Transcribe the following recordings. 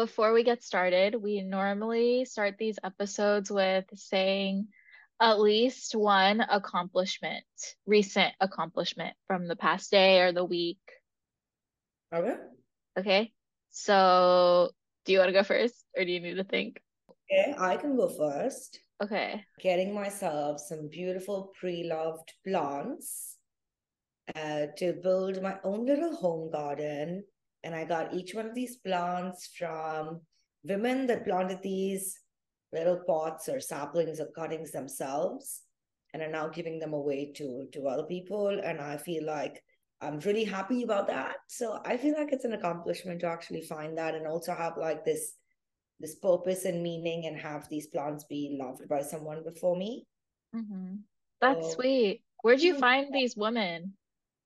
before we get started, we normally start these episodes with saying at least one accomplishment, recent accomplishment from the past day or the week. Okay. Okay. So, do you want to go first or do you need to think? Okay, I can go first. Okay. Getting myself some beautiful pre-loved plants uh, to build my own little home garden. And I got each one of these plants from women that planted these little pots or saplings or cuttings themselves and are now giving them away to to other people and i feel like i'm really happy about that so i feel like it's an accomplishment to actually find that and also have like this this purpose and meaning and have these plants be loved by someone before me Mm-hmm. That's so, sweet. Where'd you find these women?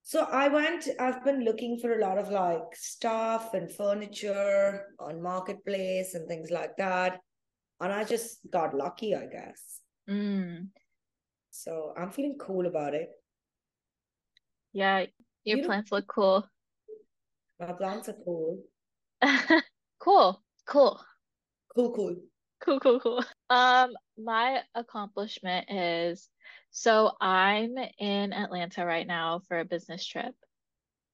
So i went i've been looking for a lot of like stuff and furniture on marketplace and things like that. And i just got lucky i guess. Mm, so i'm feeling cool about it. Yeah, your You know- look cool. my plants are cool. Cool, cool, cool cool. Cool, cool, cool. Um, my accomplishment is so I'm in Atlanta right now for a business trip,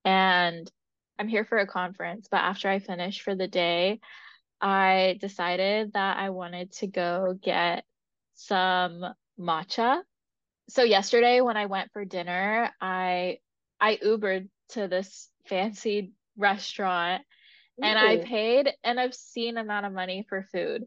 and I'm here for a conference. But after I finish for the day, I decided that I wanted to go get some matcha. So yesterday when I went for dinner, I I Ubered to this fancy restaurant and I Ooh. paid an obscene amount of money for food.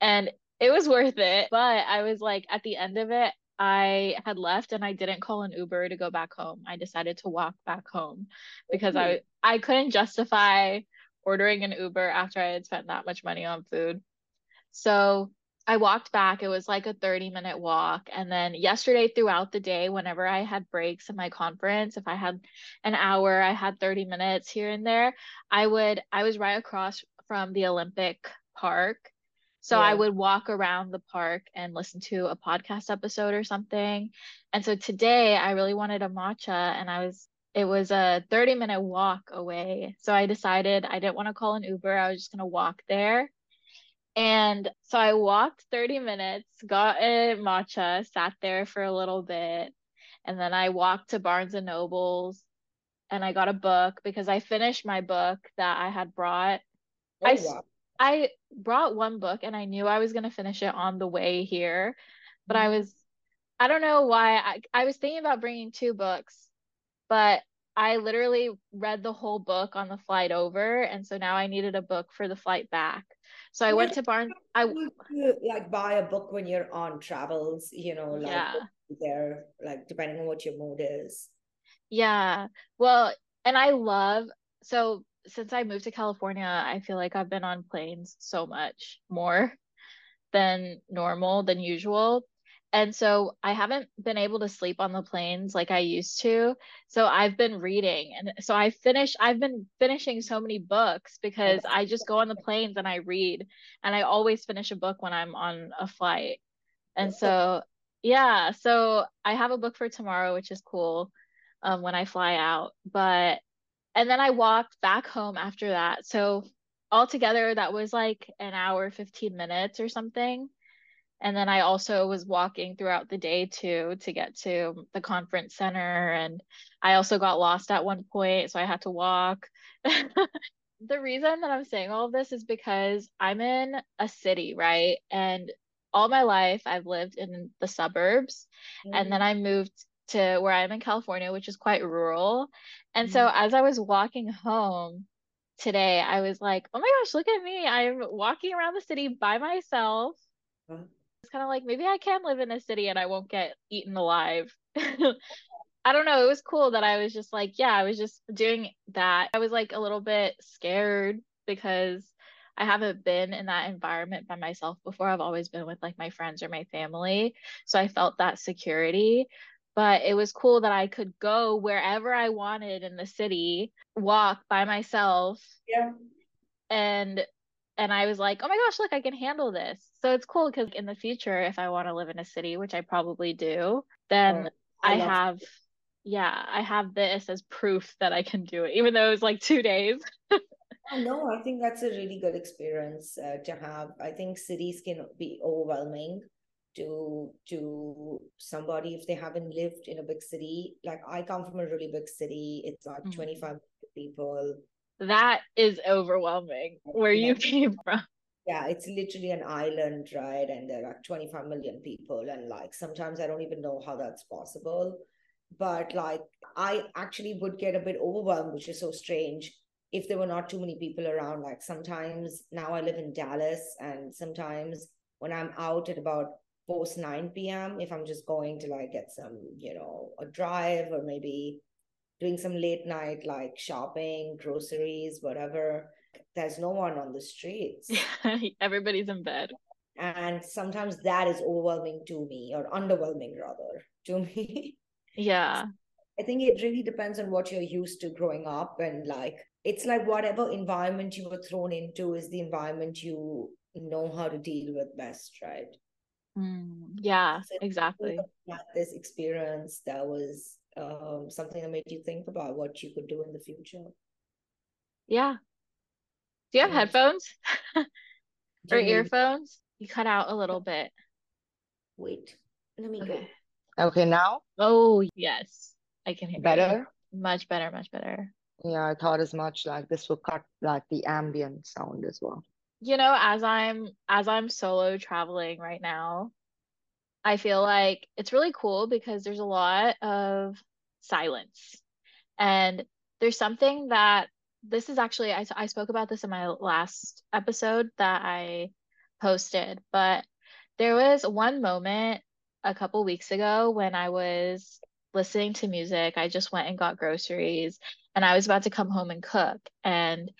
And it was worth it. But I was like, at the end of it, I had left and I didn't call an Uber to go back home. I decided to walk back home because hmm. I I couldn't justify ordering an Uber after I had spent that much money on food. So I walked back. It was like a 30 minute walk. And then yesterday, throughout the day, whenever I had breaks in my conference, if I had an hour, I had 30 minutes here and there, I would, I was right across from the Olympic Park. So I would walk around the park and listen to a podcast episode or something. And so today I really wanted a matcha and I was, it was a 30 minute walk away. So I decided I didn't want to call an Uber. I was just going to walk there. And so I walked 30 minutes, got a matcha, sat there for a little bit, and then I walked to Barnes and Nobles and I got a book because I finished my book that I had brought. Oh, I wow. I brought one book and I knew I was going to finish it on the way here, but I Mhm. was I don't know why I I was thinking about bringing two books, but I literally read the whole book on the flight over, and so now I needed a book for the flight back. So I Yeah, went to Barnes I to, like buy a book when you're on travels, you know, like yeah. there, like depending on what your mood is. Yeah. Well, and I love so since I moved to California, I feel like I've been on planes so much more than normal, than usual. And so I haven't been able to sleep on the planes like I used to. So I've been reading. And so I finished, I've been finishing so many books because I just go on the planes and I read. And I always finish a book when I'm on a flight. And so, yeah, so I have a book for tomorrow, which is cool, um, when I fly out. But, and then I walked back home after that. So altogether, that was like an hour, 15 minutes or something. And then I also was walking throughout the day too to get to the conference center. And I also got lost at one point, so I had to walk. The reason that I'm saying all of this is because I'm in a city, right? And all my life I've lived in the suburbs. And then Mhm. I moved to where I'm in California, which is quite rural. And so Mhm. as I was walking home today, I was like, oh my gosh, look at me. I'm walking around the city by myself. Uh, It's kind of like maybe I can live in a city and I won't get eaten alive. I don't know. It was cool that I was just like, yeah, I was just doing that. I was like a little bit scared because I haven't been in that environment by myself before. I've always been with like my friends or my family. So I felt that security. But it was cool that I could go wherever I wanted in the city, walk by myself, Yeah. and and I was like, oh my gosh, look, I can handle this. So it's cool because in the future, if I want to live in a city, which I probably do, then Oh, I I have, yeah, I have this as proof that I can do it, even though it was like two days. no, I think that's a really good experience uh, to have. I think cities can be overwhelming to to somebody if they haven't lived in a big city. Like I come from a really big city. It's like mm-hmm. 25 people. That is overwhelming where yeah. you came from. Yeah, it's literally an island, right? And there are 25 million people. And like sometimes I don't even know how that's possible. But like I actually would get a bit overwhelmed, which is so strange if there were not too many people around. Like sometimes now I live in Dallas, and sometimes when I'm out at about post 9 p.m., if I'm just going to like get some, you know, a drive or maybe doing some late night like shopping, groceries, whatever, there's no one on the streets. Everybody's in bed. And sometimes that is overwhelming to me or underwhelming rather to me. Yeah. I think it really depends on what you're used to growing up and like it's like whatever environment you were thrown into is the environment you know how to deal with best, right? Mm, yeah, so exactly. This experience that was um, something that made you think about what you could do in the future. Yeah. Do you have headphones or you earphones? You cut out a little bit. Wait, let me okay. go. Okay, now? Oh, yes. I can hear better. You. Much better, much better. Yeah, I thought as much like this will cut like the ambient sound as well. You know, as I'm as I'm solo traveling right now, I feel like it's really cool because there's a lot of silence. And there's something that this is actually I, I spoke about this in my last episode that I posted, but there was one moment a couple weeks ago when I was listening to music. I just went and got groceries and I was about to come home and cook. And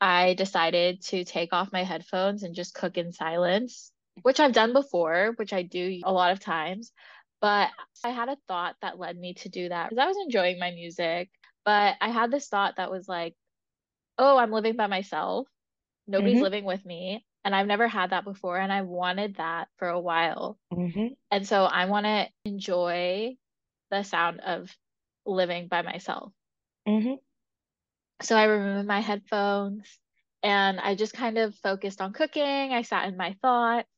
I decided to take off my headphones and just cook in silence, which I've done before, which I do a lot of times. But I had a thought that led me to do that because I was enjoying my music. But I had this thought that was like, oh, I'm living by myself. Nobody's mm-hmm. living with me. And I've never had that before. And I wanted that for a while. Mm-hmm. And so I want to enjoy the sound of living by myself. Mm-hmm. So I removed my headphones and I just kind of focused on cooking. I sat in my thoughts.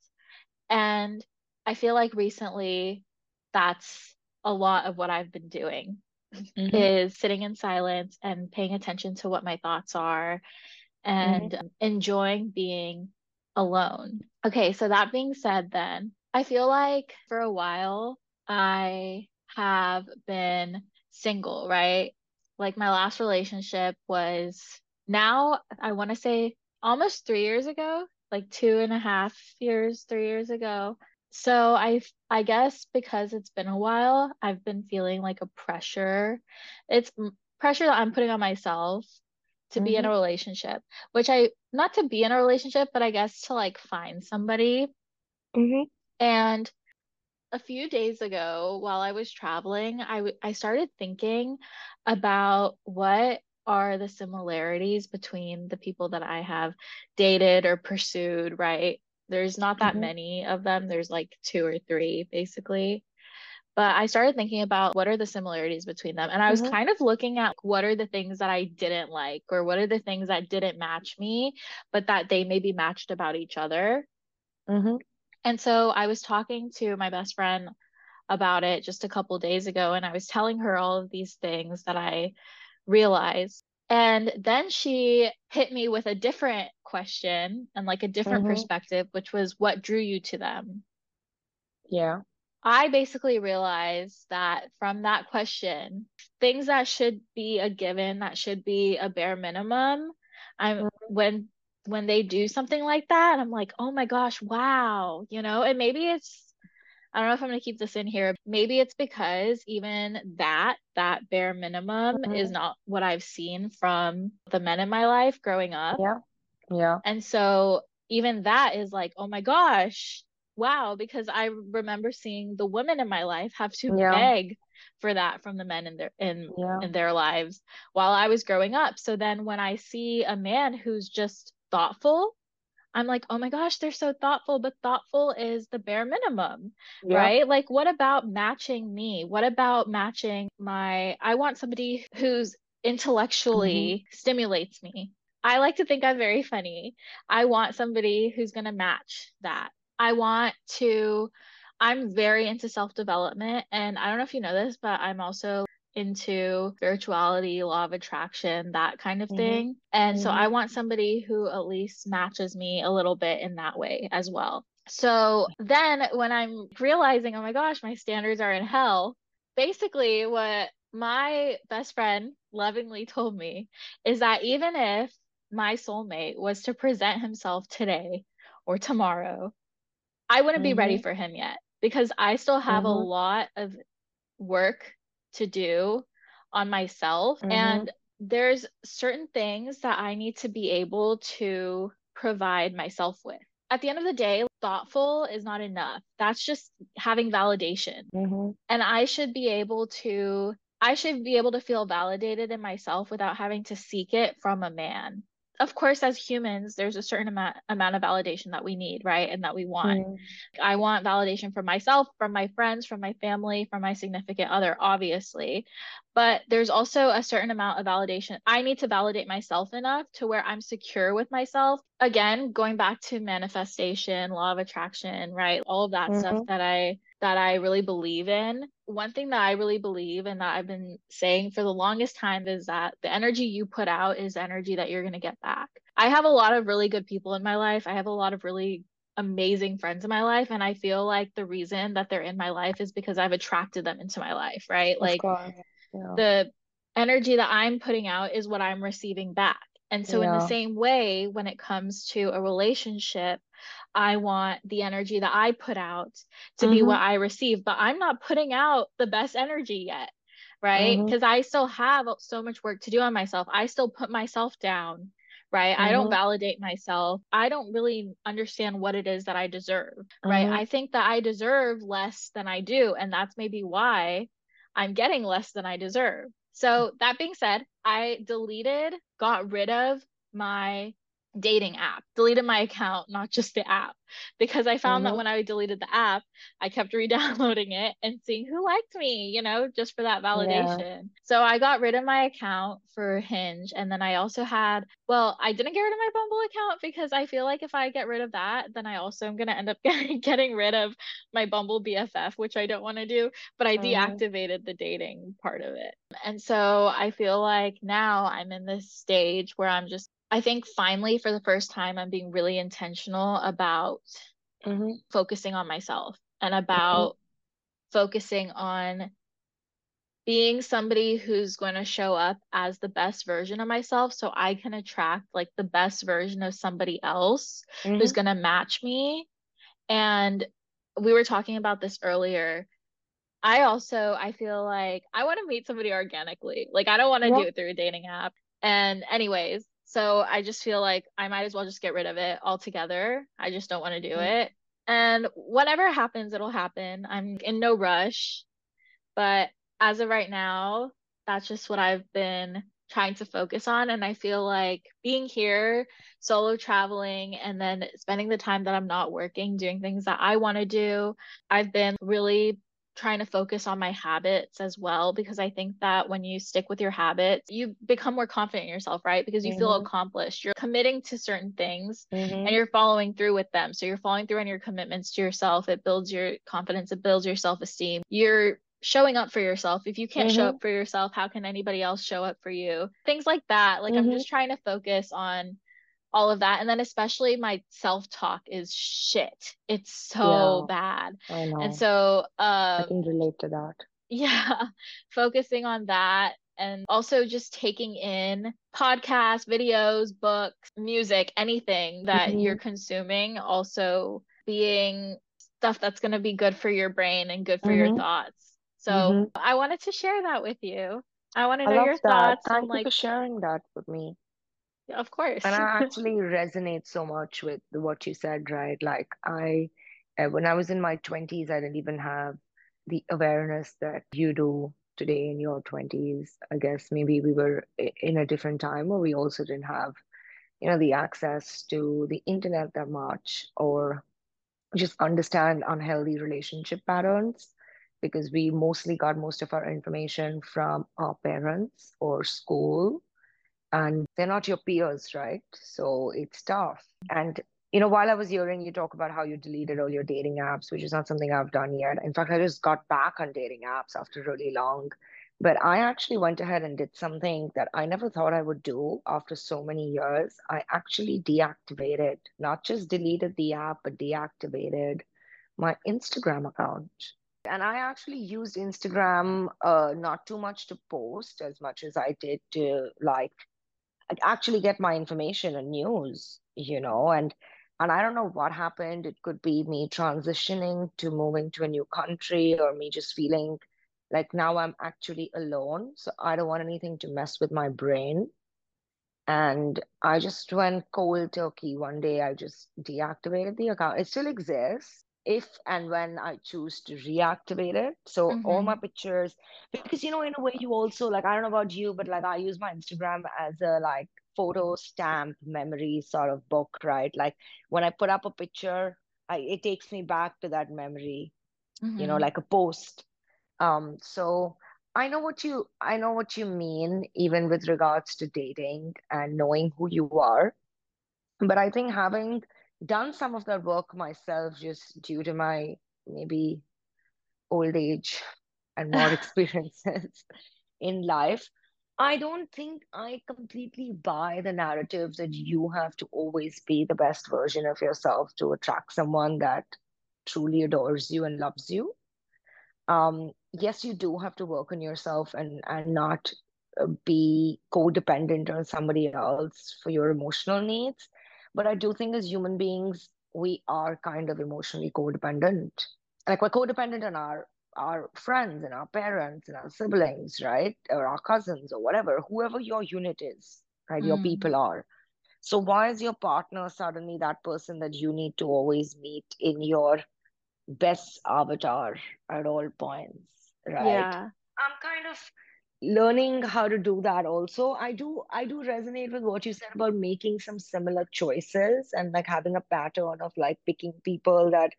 And I feel like recently that's a lot of what I've been doing mm-hmm. is sitting in silence and paying attention to what my thoughts are and mm-hmm. enjoying being alone. Okay, so that being said, then I feel like for a while I have been single, right? Like my last relationship was now, I want to say almost three years ago, like two and a half years, three years ago. So I I guess because it's been a while, I've been feeling like a pressure. It's pressure that I'm putting on myself to mm-hmm. be in a mm-hmm. relationship, which I not to be in a relationship, but I guess to like find somebody. Mm-hmm. And a few days ago while I was traveling, I, w- I started thinking about what are the similarities between the people that I have dated or pursued, right? There's not that mm-hmm. many of them. There's like two or three basically. But I started thinking about what are the similarities between them. And I was mm-hmm. kind of looking at what are the things that I didn't like or what are the things that didn't match me, but that they maybe matched about each other. Mm-hmm. And so I was talking to my best friend about it just a couple days ago, and I was telling her all of these things that I realized. And then she hit me with a different question and like a different mm-hmm. perspective, which was what drew you to them? Yeah. I basically realized that from that question, things that should be a given, that should be a bare minimum, I'm mm-hmm. when when they do something like that, I'm like, oh my gosh, wow, you know, and maybe it's, I don't know if I'm going to keep this in here. Maybe it's because even that, that bare minimum mm-hmm. is not what I've seen from the men in my life growing up. Yeah. Yeah. And so even that is like, oh my gosh, wow, because I remember seeing the women in my life have to yeah. beg for that from the men in their in yeah. in their lives while I was growing up. So then when I see a man who's just thoughtful i'm like oh my gosh they're so thoughtful but thoughtful is the bare minimum yeah. right like what about matching me what about matching my i want somebody who's intellectually mm-hmm. stimulates me I like to think I'm very funny. I want somebody who's going to match that. I want to, I'm very into self development. And I don't know if you know this, but I'm also into spirituality, law of attraction, that kind of Mhm. thing. And so Mhm. I want somebody who at least matches me a little bit in that way as well. So then when I'm realizing, oh my gosh, my standards are in hell, basically what my best friend lovingly told me is that even if my soulmate was to present himself today or tomorrow, I wouldn't be ready Mhm. for him yet because I still have a Mhm. lot of work to do on myself. Mhm. And there's certain things that I need to be able to provide myself with. At the end of the day, thoughtful is not enough. That's just having validation. Mhm. And I should be able to I should be able to feel validated in myself without having to seek it from a man. Of course, as humans, there's a certain amount amount of validation that we need, right? And that we want. Mhm. I want validation from myself, from my friends, from my family, from my significant other, obviously. But there's also a certain amount of validation. I need to validate myself enough to where I'm secure with myself. Again, going back to manifestation, law of attraction, right? All of that stuff Mhm. that I that I really believe in. One thing that I really believe and that I've been saying for the longest time is that the energy you put out is energy that you're going to get back. I have a lot of really good people in my life. I have a lot of really amazing friends in my life and I feel like the reason that they're in my life is because I've attracted them into my life, right? Of Like. Yeah. the energy that I'm putting out is what I'm receiving back. And so in the same way when it comes to a relationship, I want the energy that I put out to be Mhm. what I receive, but I'm not putting out the best energy yet, right? Because I still have so much work to do on myself. I still put myself down, right? I don't Mhm. validate myself. I don't really understand what it is that I deserve, right? Mhm. I think that I deserve less than I do, and that's maybe why I'm getting less than I deserve. So that being said, I deleted, got rid of my dating app, deleted my account, not just the app, because I found that Mhm. when I deleted the app, I kept re-downloading it and seeing who liked me, you know, just for that Yeah. validation. So I got rid of my account for Hinge, and then I also had, well, I didn't get rid of my Bumble account because I feel like if I get rid of that, then I also am gonna end up getting getting rid of my Bumble BFF, which I don't want to do, but I Mhm. deactivated the dating part of it. And so I feel like now I'm in this stage where I'm just, I think finally for the first time, I'm being really intentional about Mhm. focusing on myself and about focusing on being somebody who's going to show up as the best version of myself so I can attract like the best version of somebody else who's Mhm. going to match me. And we were talking about this earlier. I also I feel like I want to meet somebody organically. Like I don't want to Yeah. do it through a dating app. And anyways, so I just feel like I might as well just get rid of it altogether. I just don't want to do Mhm. it. And whatever happens, it'll happen. I'm in no rush. But as of right now, that's just what I've been trying to focus on. And I feel like being here, solo traveling, and then spending the time that I'm not working, doing things that I want to do, I've been really trying to focus on my habits as well because I think that when you stick with your habits, you become more confident in yourself, right? Because you feel Mhm. accomplished. You're committing to certain things and Mhm. you're following through with them. So you're following through on your commitments to yourself. It builds your confidence, it builds your self esteem. You're showing up for yourself. If you can't show Mhm. up for yourself, how can anybody else show up for you? Things like that. Like I'm Mhm. just trying to focus on all of that. And then especially my self-talk is shit. It's so Yeah. bad. I And so I um can relate to that. yeah, focusing on that and also just taking in podcasts, videos, books, music, anything that you're Mhm. consuming, also being stuff that's going to be good for your brain and good for your Mhm. thoughts. So Mhm. I wanted to share that with you. I want to know your that. thoughts and Thank you like, for sharing that with me. Of course. And I actually resonate so much with what you said, right? Like I, uh, when I was in my 20s, I didn't even have the awareness that you do today in your 20s. I guess maybe we were in a different time where we also didn't have, you know, the access to the internet that much or just understand unhealthy relationship patterns because we mostly got most of our information from our parents or school and they're not your peers, right? So it's tough. And you know, while I was hearing you talk about how you deleted all your dating apps, which is not something I've done yet. In fact, I just got back on dating apps after really long. But I actually went ahead and did something that I never thought I would do after so many years. I actually deactivated, not just deleted the app, but deactivated my Instagram account. And I actually used Instagram uh, not too much to post as much as I did to like actually get my information and news, you know, and and I don't know what happened. It could be me transitioning to moving to a new country or me just feeling like now I'm actually alone. So I don't want anything to mess with my brain. And I just went cold turkey one day. I just deactivated the account. It still exists if and when I choose to reactivate it. So mm-hmm. all my pictures, because you know, in a way, you also like I don't know about you, but like I use my Instagram as a like photo stamp memory sort of book, right? Like when I put up a picture, I, it takes me back to that memory, mm-hmm. you know, mm-hmm. like a post. Um, so I know what you I know what you mean, even with regards to dating and knowing who you are. But I think having done some of that work myself just due to my maybe old age and more experiences in life I don't think I completely buy the narrative that you have to always be the best version of yourself to attract someone that truly adores you and loves you. Um, yes, you do have to work on yourself and and not uh, be codependent on somebody else for your emotional needs. But I do think as human beings, we are kind of emotionally codependent. Like we're codependent on our our friends and our parents and our siblings, right? Or our cousins or whatever, whoever your unit is, right? Mm. Your people are. So why is your partner suddenly that person that you need to always meet in your best avatar at all points, right? Yeah. I'm kind of learning how to do that also i do i do resonate with what you said about making some similar choices and like having a pattern of like picking people that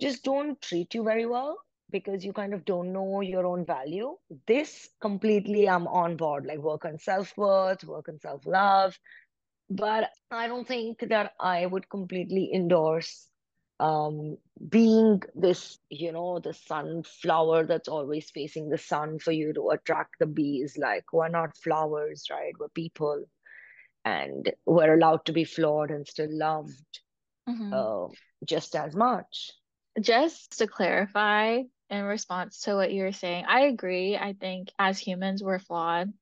just don't treat you very well because you kind of don't know your own value. This completely I'm on board, like work on self worth, work on self love. But I don't think that I would completely endorse um, being this, you know, the sunflower that's always facing the sun for you to attract the bees. Like, we're not flowers, right? We're people. And we're allowed to be flawed and still loved mm-hmm. uh, just as much. Just to clarify, in response to what you were saying, I agree. I think as humans, we're flawed.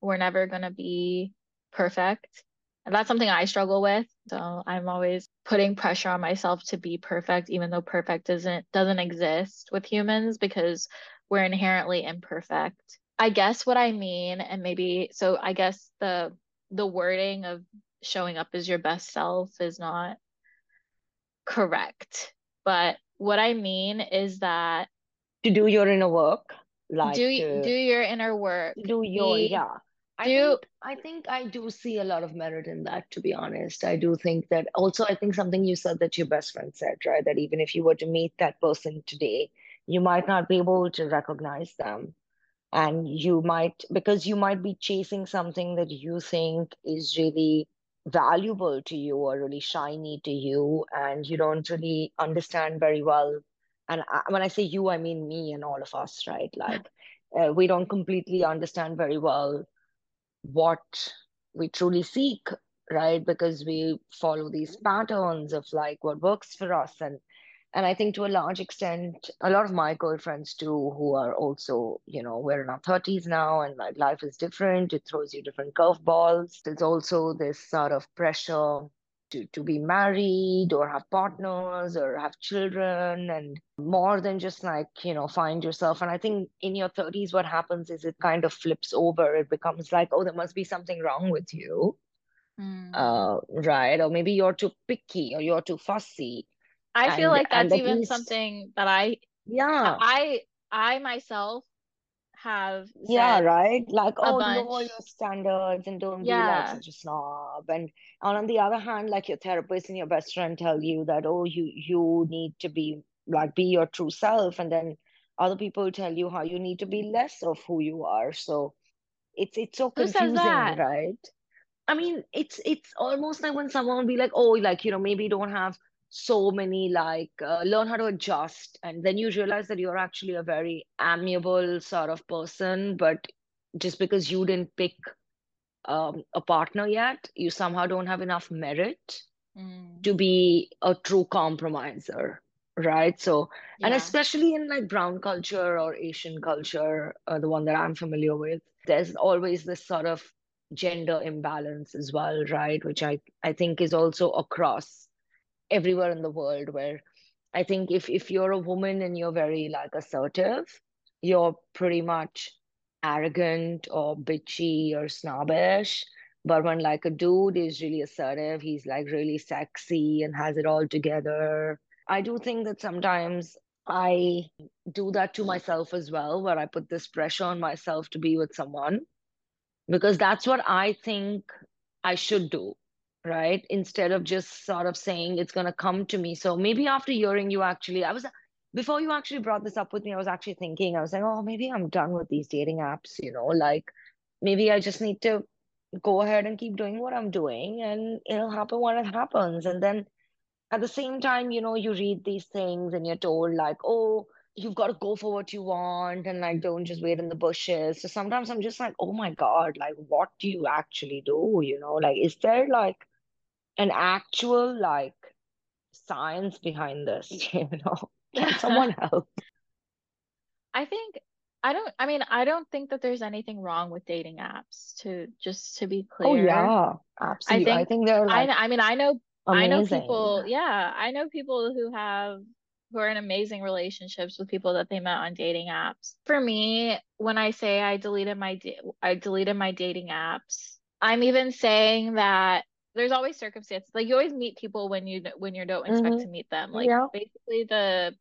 We're never going to be perfect. And that's something I struggle with. So I'm always putting pressure on myself to be perfect, even though perfect doesn't doesn't exist with humans because we're inherently imperfect. I guess what I mean, and maybe so I guess the the wording of showing up as your best self is not correct. But what I mean is that to do your inner work like do to, do your inner work do your Be, yeah I do think, I think I do see a lot of merit in that, to be honest. I do think that also, I think something you said that your best friend said, right? That even if you were to meet that person today, you might not be able to recognize them. And you might, because you might be chasing something that you think is really valuable to you or really shiny to you, and you don't really understand very well and I, when i say you i mean me and all of us right like uh, we don't completely understand very well what we truly seek right? Because we follow these mm-hmm. patterns of like what works for us. And and i think to a large extent a lot of my girlfriends too who are also you know we're in our 30s now and like life is different. It throws you different curveballs. There's also this sort of pressure to, to be married or have partners or have children and more than just like you know find yourself. And i think in your 30s what happens is it kind of flips over. It becomes like oh there must be something wrong with you. Mm. uh, right? Or maybe you're too picky or you're too fussy. I and, feel like that's even least, something that i yeah. I i myself have yeah right? Like oh bunch. lower your standards and don't yeah. be like such a snob. And, and on the other hand like your therapist and your best friend tell you that oh you you need to be like be your true self. And then other people tell you how you need to be less of who you are. So it's it's so confusing right? I mean, it's it's almost like when someone will be like, oh, like, you know, maybe don't have so many like uh, learn how to adjust and then you realize that you're actually a very amiable sort of person but just because you didn't pick um, a partner yet you somehow don't have enough merit Mm. to be a true compromiser right? So and especially in like brown culture or asian culture uh, the one that i'm familiar with there's always this sort of gender imbalance as well right? Which i i think is also across everywhere in the world where i think if if you're a woman and you're very like assertive you're pretty much arrogant or bitchy or snobbish. But when like a dude is really assertive he's like really sexy and has it all together I do think that sometimes I do that to myself as well, where I put this pressure on myself to be with someone because that's what I think I should do, right? Instead of just sort of saying it's going to come to me. So maybe after hearing you actually, I was, before you actually brought this up with me, I was actually thinking, I was like, oh, maybe I'm done with these dating apps, you know, like maybe I just need to go ahead and keep doing what I'm doing and it'll happen when it happens. And then at the same time, you know, you read these things and you're told, like, oh, you've got to go for what you want and like don't just wait in the bushes. So sometimes I'm just like, oh my God, like, what do you actually do? You know, like, is there like an actual like science behind this? You know, can someone help? I think I don't I mean I don't think that there's anything wrong with dating apps to just to be clear. Oh clear. yeah, absolutely. I think think they're I like I mean I know amazing. I know people yeah, I know people who have who are in amazing relationships with people that they met on dating apps. For me, when I say I deleted my I deleted my dating apps, I'm even saying that there's always circumstances. Like you always meet people when you when you don't expect Mhm. to meet them. Like Yeah. basically the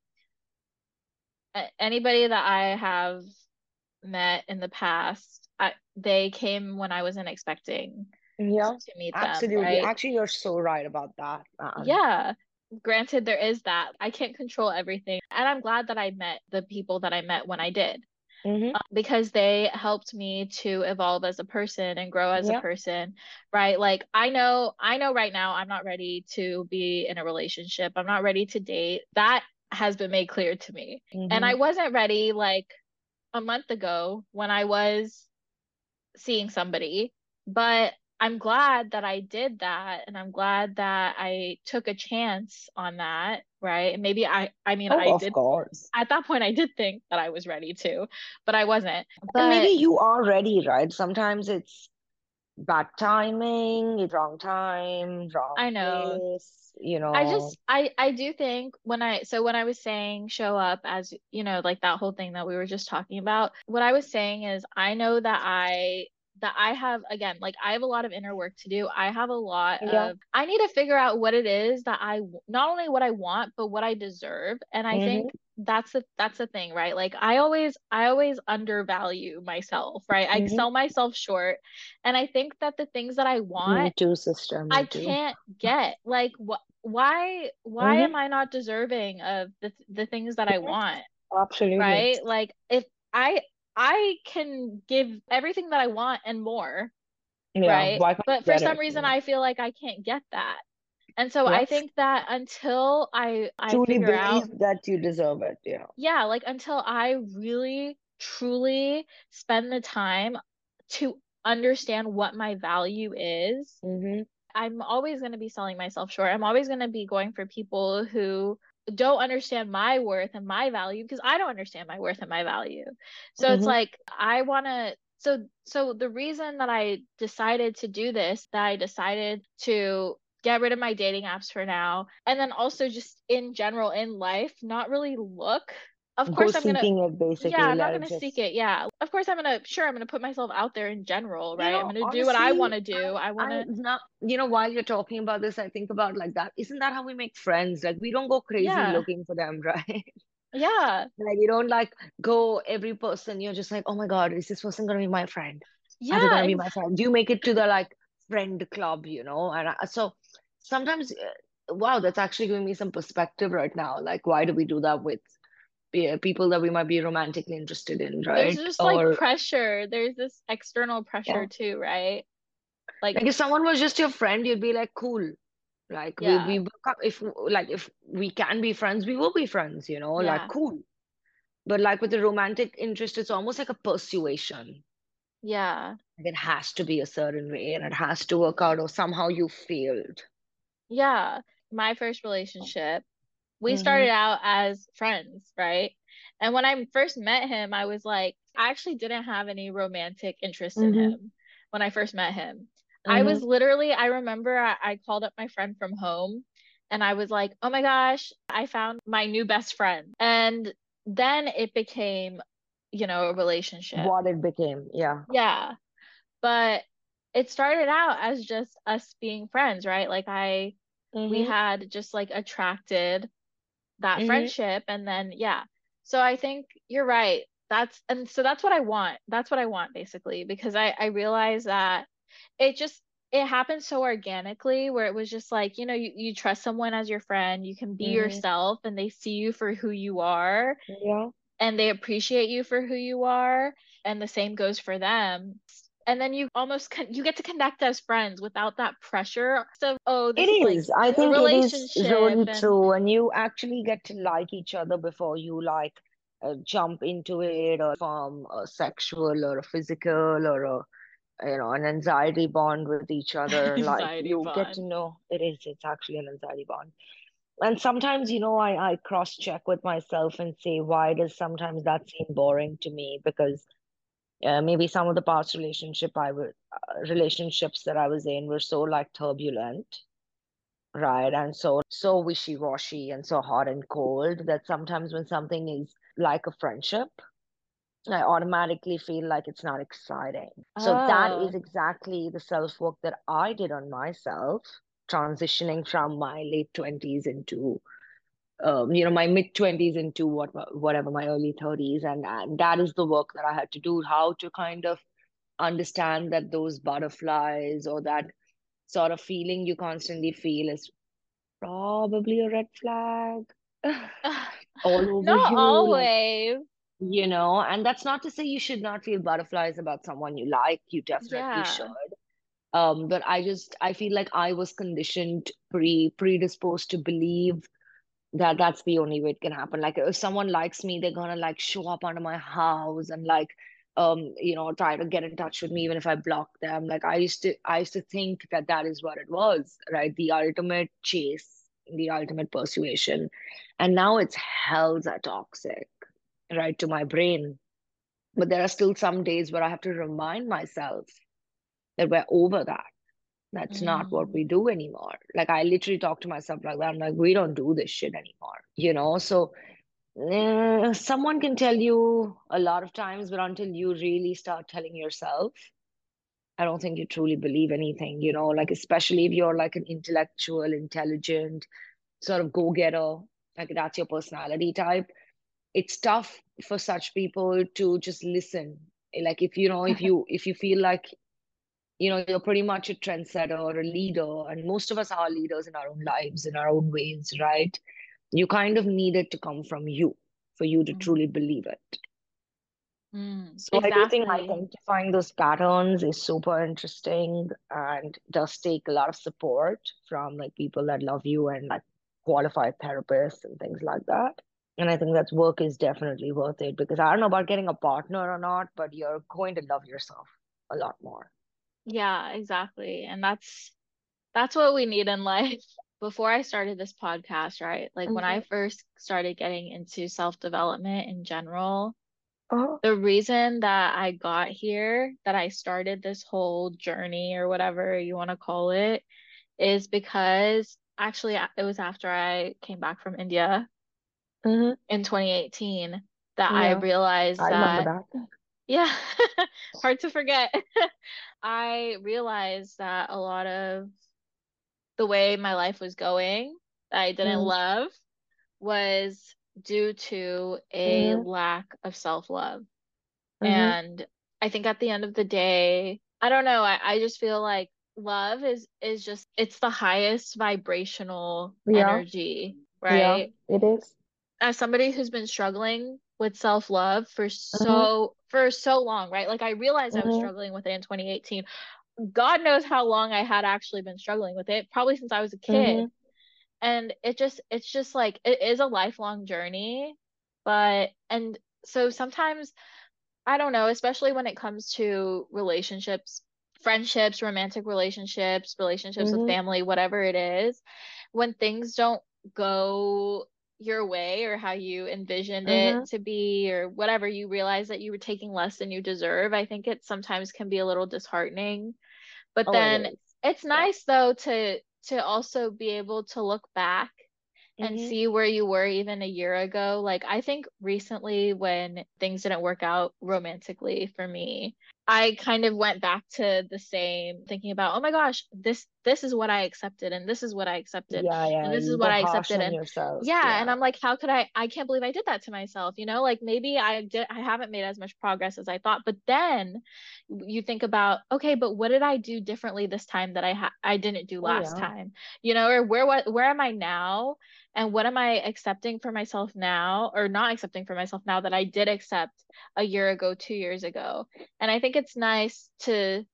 anybody that I have met in the past, I, they came when I wasn't expecting Yeah, to meet them, absolutely. right? Actually, you're so right about that, man. Yeah. Granted, there is that. I can't control everything. And I'm glad that I met the people that I met when I did, hmm uh, because they helped me to evolve as a person and grow as a person, right? Like I know, I know right now I'm not ready to be in a relationship. I'm not ready to date. That has been made clear to me. And I wasn't ready like a month ago when I was seeing somebody, but I'm glad that I did that and I'm glad that I took a chance on that, right? And maybe I I mean Oh, I of did course. at that point I did think that I was ready to, but I wasn't. And But maybe you are ready, right? Sometimes it's bad timing, wrong time, wrong I know place, you know. I just I I do think when I so when I was saying show up as you know like that whole thing that we were just talking about what I was saying is I know that I that I have again like I have a lot of inner work to do I have a lot Yeah. of I need to figure out what it is that I not only what I want but what I deserve and I hmm think that's the that's the thing right like I always I always undervalue myself right I hmm sell myself short and I think that the things that I want Me too, sister. I too. can't get like what why why am hmm I not deserving of the the things that I want, Absolutely. right? Like if I I can give everything that I want and more, Yeah. right? But for some it? reason Yeah. I feel like I can't get that. And so I think that until I I Truly figure out believe that you deserve it. Yeah. yeah, like until I really truly spend the time to understand what my value is hmm I'm always going to be selling myself short. I'm always going to be going for people who don't understand my worth and my value because I don't understand my worth and my value. So it's hmm like I want to so so the reason that I decided to do this, that I decided to get rid of my dating apps for now and then also just in general in life not really look. Of Go course I'm going to seeking it, yeah. I'm not gonna seek it. Yeah. Of course I'm gonna sure I'm gonna put myself out there in general, You right? I'm gonna do what I wanna do. I I wanna I not you know, while you're talking about this, I think about like that. Isn't that how we make friends? Like we don't go crazy yeah. looking for them, right? Yeah. Like you don't like go every person, you're just like, oh my God, is this person gonna be my friend? Are they Yeah, gonna be my friend? Do you make it to the like friend club, you know? And I, so sometimes, uh, wow, that's actually giving me some perspective right now. Like, why do we do that with people that we might be romantically interested in, right? there's just like pressure. There's this external yeah. pressure too, right? Like, Like if someone was just your friend, you'd be like, cool. Like we yeah, we co- if like if we can be friends, we will be friends, you know, like cool. But like with the romantic interest, it's almost like a persuasion. yeah, Like it has to be a certain way and it has to work out, or somehow you failed. yeah. My first relationship, we Mm-hmm. started out as friends, right? And when I first met him, I was like, I actually didn't have any romantic interest in Mm-hmm. him when I first met him. I was literally, I remember I, I called up my friend from home and I was like, oh my gosh, I found my new best friend. And then it became, you know, a relationship. What it became, yeah. Yeah. But it started out as just us being friends, right? Like I, we Mm-hmm. had just like attracted that Mhm. friendship and then yeah. So I think you're right. That's and so that's what I want. That's what I want basically because I I realize that it just it happened so organically where it was just like, you know, you, you trust someone as your friend, you can be Mhm. yourself and they see you for who you are Yeah. and they appreciate you for who you are and the same goes for them. And then you almost con- you get to connect as friends without that pressure of oh this It is like is. I a think it is really and true. And you actually get to like each other before you like uh, jump into it or form a sexual or a physical or a you know an anxiety bond with each other. Like you get to know it is. It's actually an anxiety bond. And sometimes, you know, I I cross check with myself and say, why does sometimes that seem boring to me? Because uh, maybe some of the past relationship I was uh, relationships that I was in were so like turbulent right? And so so wishy-washy and so hot and cold that sometimes when something is like a friendship, I automatically feel like it's not exciting. So that is Oh, exactly the self-work that I did on myself, transitioning from my late 20s into um, you know, my mid 20s into what whatever my early 30s, and, and that is the work that I had to do, how to kind of understand that those butterflies or that sort of feeling you constantly feel is probably a red flag all over not you, always. you know, and that's not to say you should not feel butterflies about someone you like. You definitely should. Um, but I just I feel like I was conditioned, pre predisposed to believe that that's the only way it can happen. Like if someone likes me, they're gonna like show up under my house and like um you know try to get in touch with me even if I block them. Like I used to I used to think that that is what it was, right? The ultimate chase, the ultimate persuasion, and now it's hell's a toxic, right, to my brain. But there are still some days where I have to remind myself that we're over that. That's not what we do anymore. Like I literally talk to myself like that. I'm like, we don't do this shit anymore, you know? So eh, someone can tell you a lot of times, but until you really start telling yourself, I don't think you truly believe anything, you know, like especially if you're like an intellectual, intelligent, sort of go-getter, like that's your personality type. It's tough for such people to just listen. Like if you know, if you if you feel like you know you're pretty much a trendsetter or a leader and most of us are leaders in our own lives in our own ways right? You kind of need it to come from you for you to Mm. truly believe it. Mm. so i do think identifying those patterns is super interesting and does take a lot of support from like people that love you and like qualified therapists and things like that. And i think that work is definitely worth it because i don't know about getting a partner or not but you're going to love yourself a lot more Yeah, exactly. And that's that's what we need in life. Before I started this podcast, right? Like when I Mhm. first started getting into self-development in general, Uh-huh. the reason that I got here, that I started this whole journey or whatever you want to call it, is because actually it was after I came back from India Mhm. in 2018 that I realized I that, that. yeah, hard to forget. I realized that a lot of the way my life was going that I didn't Mm, love was due to a mhm, lack of self-love. mhm. And I think at the end of the day, I don't know, I, I just feel like love is is just it's the highest vibrational Yeah, energy, yeah, right? it is. As somebody who's been struggling with self-love for Mhm, so for so long, right? Like I realized I was mhm, struggling with it in 2018 God knows how long I had actually been struggling with it, probably since I was a kid. Mm-hmm. And it just, it's just like, it is a lifelong journey. But, and so sometimes, I don't know, especially when it comes to relationships, friendships, romantic relationships, relationships mm-hmm. with family, whatever it is, when things don't go your way or how you envisioned mm-hmm. it to be or whatever you realize that you were taking less than you deserve i think it sometimes can be a little disheartening but oh, then it it's nice yeah. though to to also be able to look back and mm-hmm. see where you were even a year ago. Like, I think recently when things didn't work out romantically for me, I kind of went back to the same thinking about, oh my gosh, this this is what I accepted and this is what I accepted. Yeah, yeah. And this is what I accepted. And yourself. Yeah, yeah, and I'm like, how could I I can't believe I did that to myself, you know? Like maybe I did I haven't made as much progress as I thought. But then you think about, okay, but what did I do differently this time that I ha- I didn't do last oh, yeah. time? You know, or where what where am I now? And what am i accepting for myself now or not accepting for myself now that i did accept a year ago two years ago? And i think it's nice to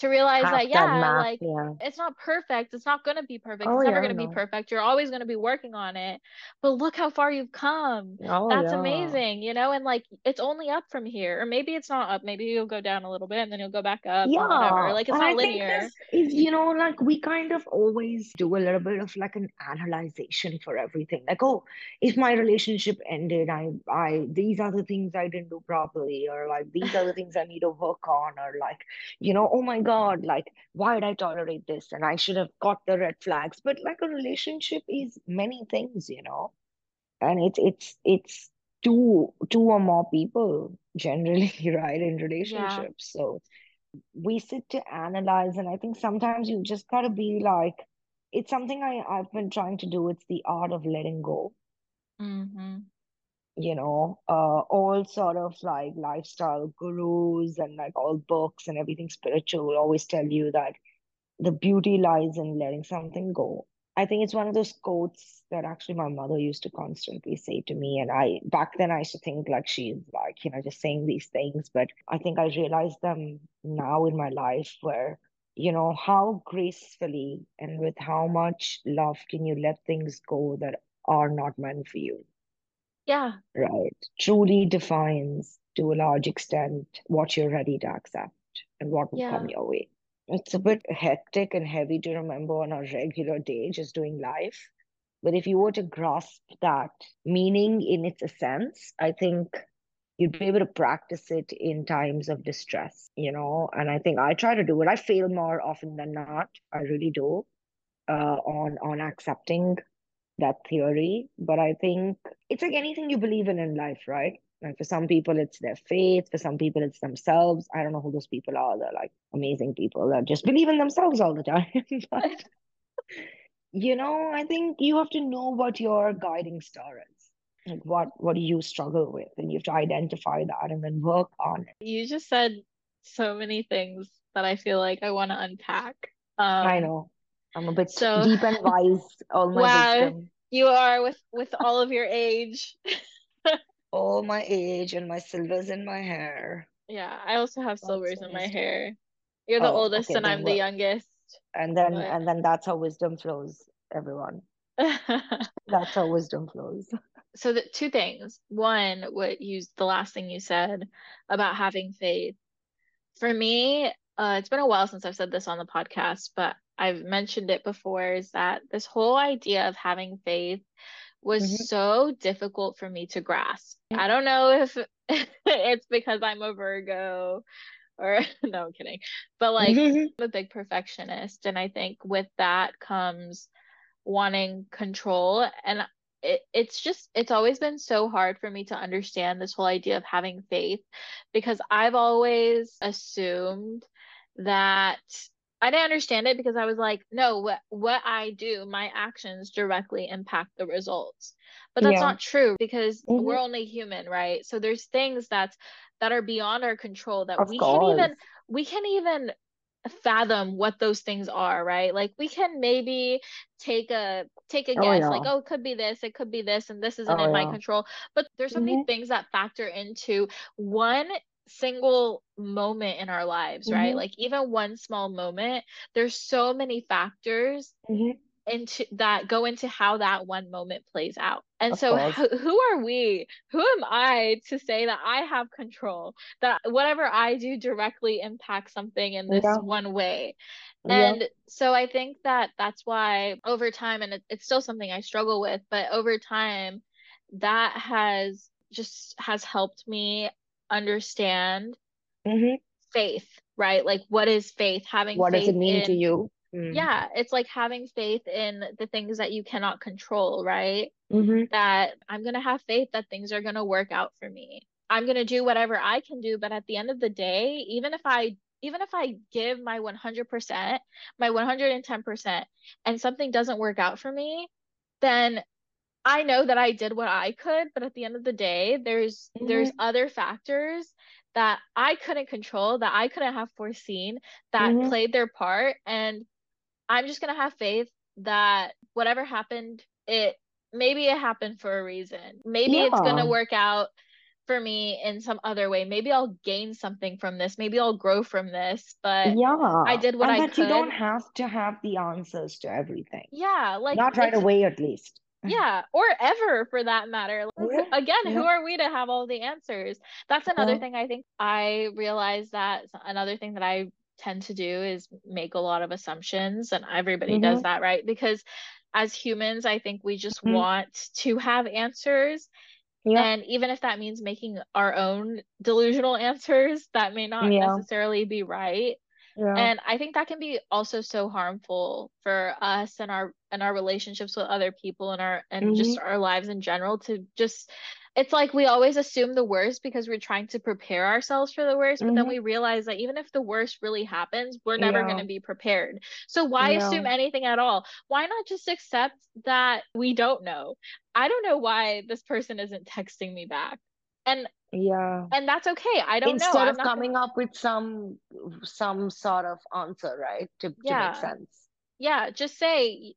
to realize Have that yeah like yeah. it's not perfect it's not going to be perfect oh, it's never yeah, going to be perfect you're always going to be working on it but look how far you've come oh, that's yeah. amazing you know and like it's only up from here or maybe it's not up maybe you'll go down a little bit and then you'll go back up yeah whatever. like it's and not I linear is you know like we kind of always do a little bit of like an analyzation for everything like oh if my relationship ended i i these are the things i didn't do properly or like these are the things i need to work on or like you know oh my god god like why did i tolerate this? And i should have got the red flags. But like a relationship is many things you know? And it's it's it's two two or more people generally right in relationships. Yeah. so we sit to analyze and i think sometimes you just got to be like it's something i i've been trying to do. It's the art of letting go. Mm-hmm you know, uh, all sort of like lifestyle gurus and like all books and everything spiritual will always tell you that the beauty lies in letting something go. I think it's one of those quotes that actually my mother used to constantly say to me. And I, back then, I used to think like she's like, you know, just saying these things. But I think I realized them now in my life where, you know, how gracefully and with how much love can you let things go that are not meant for you yeah. Right. Truly defines to a large extent what you're ready to accept and what will yeah. come your way. It's a bit hectic and heavy to remember on a regular day, just doing life. But if you were to grasp that meaning in its essence, I think you'd be able to practice it in times of distress, you know. And I think I try to do it. I fail more often than not. I really do uh, on on accepting that theory. But I think it's like anything you believe in in life, right? Like for some people, it's their faith. For some people, it's themselves. I don't know who those people are. They're like amazing people that just believe in themselves all the time. but, you know, I think you have to know what your guiding star is. Like what what do you struggle with, and you have to identify that and then work on it. You just said so many things that I feel like I want to unpack. Um, I know. I'm a bit so, deep and wise. All my wow, wisdom. You are with with all of your age. all my age and my silvers in my hair. Yeah, I also have silvers in my hair. You're the oh, oldest okay, and I'm the youngest. And then but... and then that's how wisdom flows, everyone. that's how wisdom flows. So the two things. One, what you the last thing you said about having faith. For me, uh, it's been a while since I've said this on the podcast, but I've mentioned it before, is that this whole idea of having faith was mm-hmm. so difficult for me to grasp. I don't know if it's because I'm a Virgo or no, I'm kidding. But like mm-hmm. I'm a big perfectionist. And I think with that comes wanting control. And it, it's just it's always been so hard for me to understand this whole idea of having faith because I've always assumed that I didn't understand it because I was like, no, what what I do, my actions directly impact the results. But that's yeah. not true because mm-hmm. we're only human, right? So there's things that's that are beyond our control that of we course. can even we can't even fathom what those things are, right? Like we can maybe take a take a oh, guess, yeah. like, oh, it could be this, it could be this, and this isn't oh, in yeah. my control. But there's so mm-hmm. many things that factor into one single moment in our lives, right? Mhm. Like even one small moment, there's so many factors Mhm. into that go into how that one moment plays out. And Of so who, who are we? Who am I to say that I have control? That whatever I do directly impacts something in this Yeah. one way. Yeah. And so I think that that's why over time, and it, it's still something I struggle with, but over time, that has just has helped me understand Mhm. faith, right? Like what is faith? Having What does it mean to you? Mm. yeah, it's like having faith in the things that you cannot control, right? Mhm. That I'm gonna have faith that things are gonna work out for me. I'm gonna do whatever I can do, but at the end of the day, even if I even if I give my 100%, my 110%, and something doesn't work out for me, then I know that I did what I could, but at the end of the day, there's there's Mhm. other factors that I couldn't control, that I couldn't have foreseen, that Mhm. played their part, and I'm just gonna have faith that whatever happened, it maybe it happened for a reason. Maybe it's gonna work out for me in some other way. Maybe I'll gain something from this. Maybe I'll grow from this, but yeah, I did what And I that you don't have to have the answers to everything. Yeah, like Not right away, at least. yeah, or ever for that matter. Like, Yeah. again, who are we to have all the answers? That's another Yeah. thing I think I realized that another thing that I tend to do is make a lot of assumptions, and everybody does Mhm. that, right? Because as humans, I think we just Mhm. want to have answers. Yeah. And even if that means making our own delusional answers, that may not Yeah. necessarily be right. Yeah. And I think that can be also so harmful for us and our and our relationships with other people and our and just Mhm. our lives in general to just it's like we always assume the worst because we're trying to prepare ourselves for the worst, but then Mhm. we realize that even if the worst really happens, we're never going to be prepared. So why assume anything at all? Why not just accept that we don't know? I don't know why this person isn't texting me back. And Yeah. and that's okay. I don't know. Instead I'm of not gonna coming up with some some sort of answer, right? To to make yeah. sense. Yeah just say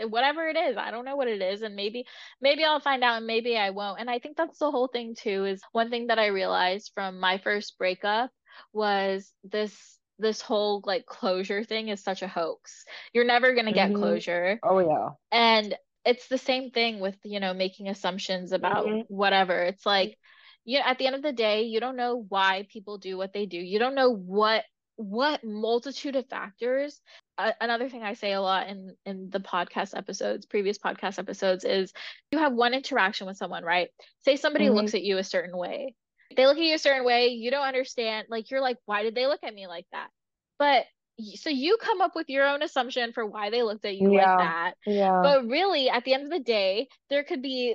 whatever it is i don't know what it is and maybe maybe i'll find out and maybe i won't and i think that's the whole thing too is one thing that i realized from my first breakup was this this whole like closure thing is such a hoax you're never going to get Mhm. closure Oh yeah. and it's the same thing with you know making assumptions about Mhm. whatever it's like you know, at the end of the day you don't know why people do what they do you don't know what what multitude of factors uh, another thing i say a lot in in the podcast episodes previous podcast episodes is you have one interaction with someone right say somebody Mhm. looks at you a certain way they look at you a certain way you don't understand like you're like why did they look at me like that but so you come up with your own assumption for why they looked at you like Yeah. that Yeah. but really, at the end of the day, there could be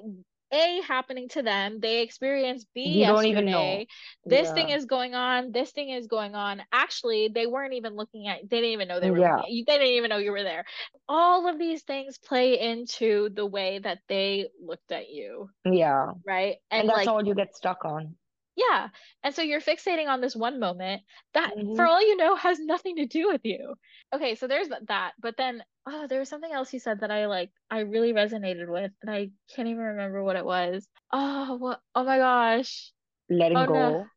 A happening to them. They experienced B You don't even know. This thing is going on. This thing is going on. Actually, they weren't even looking at, they didn't even know they were Yeah. They didn't even know you were there. All of these things play into the way that they looked at you, Yeah. right? And And that's like, all you get stuck on. Yeah. And so you're fixating on this one moment that, for Mhm. all you know, has nothing to do with you. Okay, so there's that. But then, oh, there was something else you said that I like, I really resonated with, and I can't even remember what it was. Oh, what? Oh my gosh. Letting Oh no. go.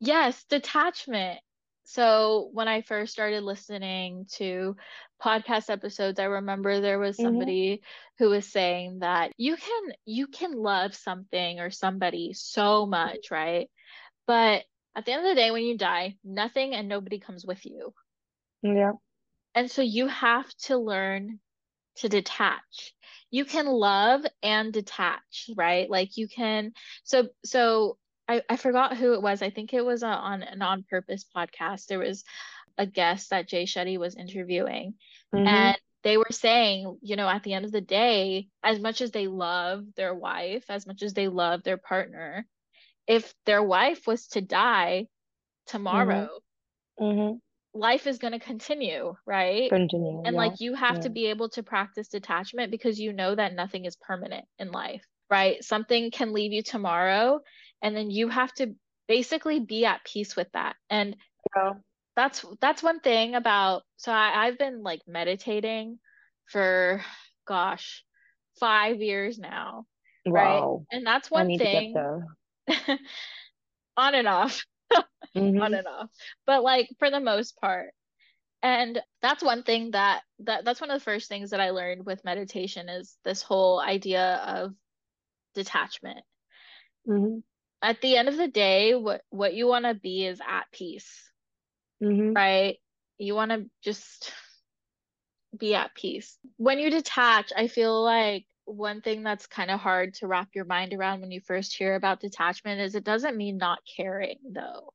Yes, detachment. So when I first started listening to podcast episodes, I remember there was Mhm. somebody who was saying that you can you can love something or somebody so much, right? But at the end of the day, when you die, nothing and nobody comes with you. Yeah. And so you have to learn to detach. You can love and detach, right? Like you can so so I, I forgot who it was. I think it was uh, on an on purpose podcast. There was a guest that Jay Shetty was interviewing, Mhm. and they were saying, you know, at the end of the day, as much as they love their wife, as much as they love their partner, if their wife was to die tomorrow, Mhm. life is going to continue, right? Continue. And Yeah. like you have to be able to practice detachment because you know that nothing is permanent in life, right? Something can leave you tomorrow, and then you have to basically be at peace with that. And Yeah. that's that's one thing about so I, I've been like meditating for gosh, five years now, right? Wow. And that's one need to get thing. on and off, Mhm. on and off. But like for the most part. And that's one thing that that that's one of the first things that I learned with meditation is this whole idea of detachment. Mhm. At the end of the day, what what you want to be is at peace, Mhm. right? You want to just be at peace. When you detach, I feel like one thing that's kind of hard to wrap your mind around when you first hear about detachment is it doesn't mean not caring though,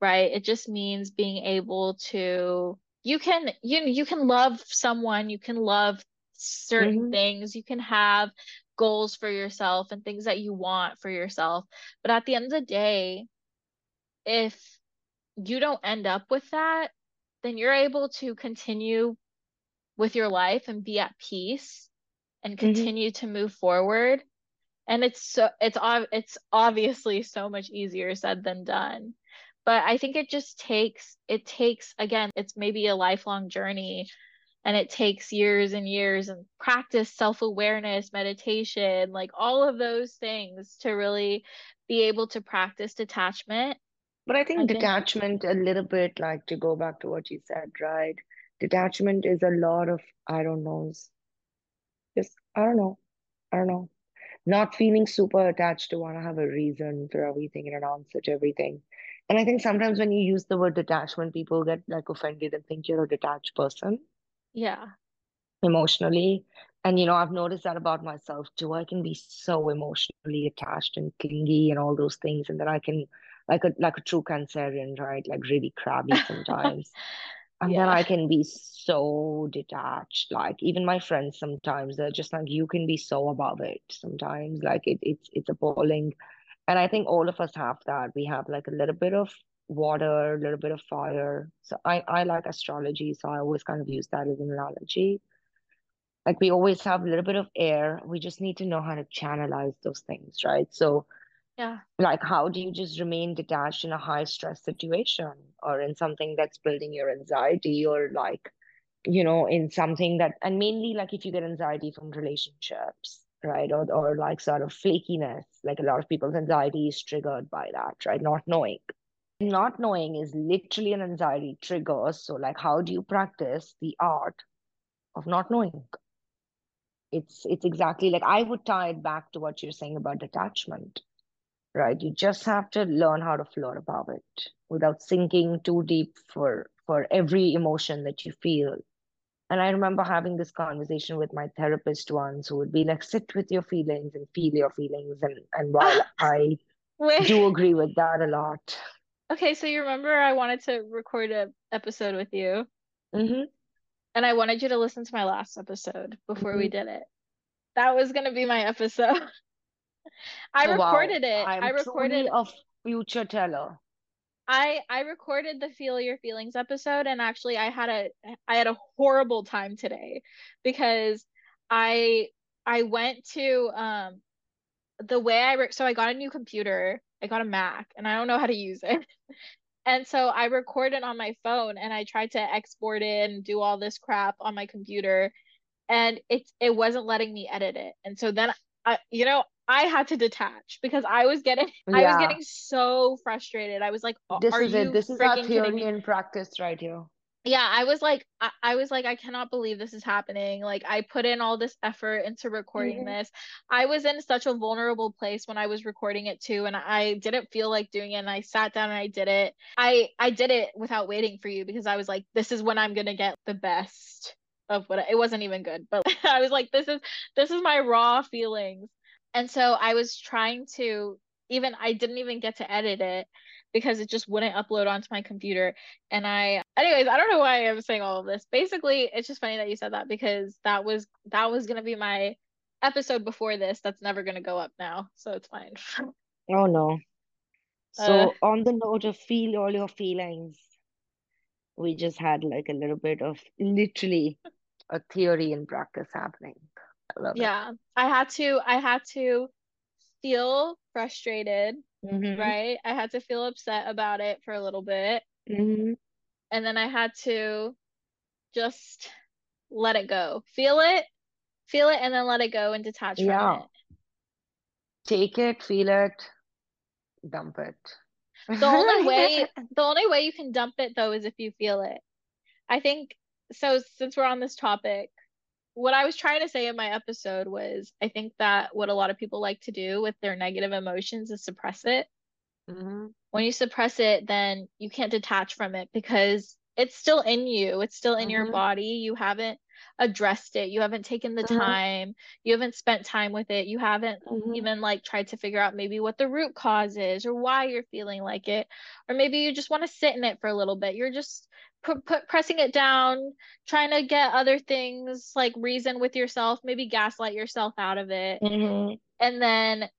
right? It just means being able to you can you you can love someone, you can love certain Mhm. things, you can have goals for yourself and things that you want for yourself. But at the end of the day, if you don't end up with that, then you're able to continue with your life and be at peace and Mhm. continue to move forward. And it's so it's it's obviously so much easier said than done. But I think it just takes it takes again, it's maybe a lifelong journey and it takes years and years and practice, self-awareness, meditation, like all of those things to really be able to practice detachment. But I I think think detachment, a little bit like to go back to what you said, right? Detachment is a lot of, I don't know, s- just, I don't know, I don't know. Not feeling super attached to want to have a reason for everything and an answer to everything. And I think sometimes when you use the word detachment, people get like offended and think you're a detached person yeah. emotionally. And you know, I've noticed that about myself too. I can be so emotionally attached and clingy and all those things, and then I can like a like a true Cancerian, right? Like really crabby sometimes. And then Yeah. I can be so detached. Like even my friends sometimes they're just like you can be so above it sometimes. Like it, it's it's appalling. And I think all of us have that. We have like a little bit of water, a little bit of fire. So I I like astrology, so I always kind of use that as an analogy. Like we always have a little bit of air. We just need to know how to channelize those things, right? So Yeah. like how do you just remain detached in a high stress situation or in something that's building your anxiety or like you know in something that and mainly like if you get anxiety from relationships right or or like sort of flakiness like a lot of people's anxiety is triggered by that right not knowing not knowing is literally an anxiety trigger so like how do you practice the art of not knowing it's it's exactly like I would tie it back to what you're saying about detachment right? You just have to learn how to float above it without sinking too deep for for every emotion that you feel. And I remember having this conversation with my therapist once who would be like, sit with your feelings and feel your feelings. And and while I do agree with that a lot. Okay, so you remember I wanted to record a episode with you, hmm and I wanted you to listen to my last episode before we hmm did it. That was gonna be my episode. I wow, recorded it. I I'm truly recorded a future teller. I I recorded the Feel Your Feelings episode and actually I had a I had a horrible time today because I I went to um the way I re so I got a new computer. I got a Mac and I don't know how to use it. And so I recorded on my phone and I tried to export it and do all this crap on my computer and it it wasn't letting me edit it. And so then I you know I had to detach because I was getting I was getting so frustrated. I was like, "A- this "Are is it. This is our theory me?" and practice right here. Yeah, I was like I, I was like I cannot believe this is happening. Like I put in all this effort into recording hmm this. I was in such a vulnerable place when I was recording it too and I didn't feel like doing it and I sat down and I did it. I I did it without waiting for you because I was like this is when I'm going to get the best of what I, it wasn't even good, but I was like this is this is my raw feelings. And so I was trying to even I didn't even get to edit it because it just wouldn't upload onto my computer. And I, anyways, I don't know why I'm saying all of this. Basically, it's just funny that you said that because that was that was gonna be my episode before this. That's never gonna go up now, so it's fine. Oh no. Uh, So on the note of feel all your feelings, we just had like a little bit of literally a theory and practice happening. I love it. yeah, I had to, I had to feel frustrated, hmm right? I had to feel upset about it for a little bit, hmm and then I had to just let it go, feel it, feel it, and then let it go and detach from Yeah. it. Take it, feel it, dump it. The only way the only way you can dump it though is if you feel it. I think so since we're on this topic, what I was trying to say in my episode was I think that what a lot of people like to do with their negative emotions is suppress it. Mm-hmm. When you suppress it, then you can't detach from it because it's still in you. It's still in Mm-hmm. your body. You haven't addressed it. You haven't taken the Mhm. time. You haven't spent time with it. You haven't Mhm. even like tried to figure out maybe what the root cause is or why you're feeling like it. Or maybe you just want to sit in it for a little bit. You're just pressing it down, trying to get other things like reason with yourself, maybe gaslight yourself out of it. Mhm. And then,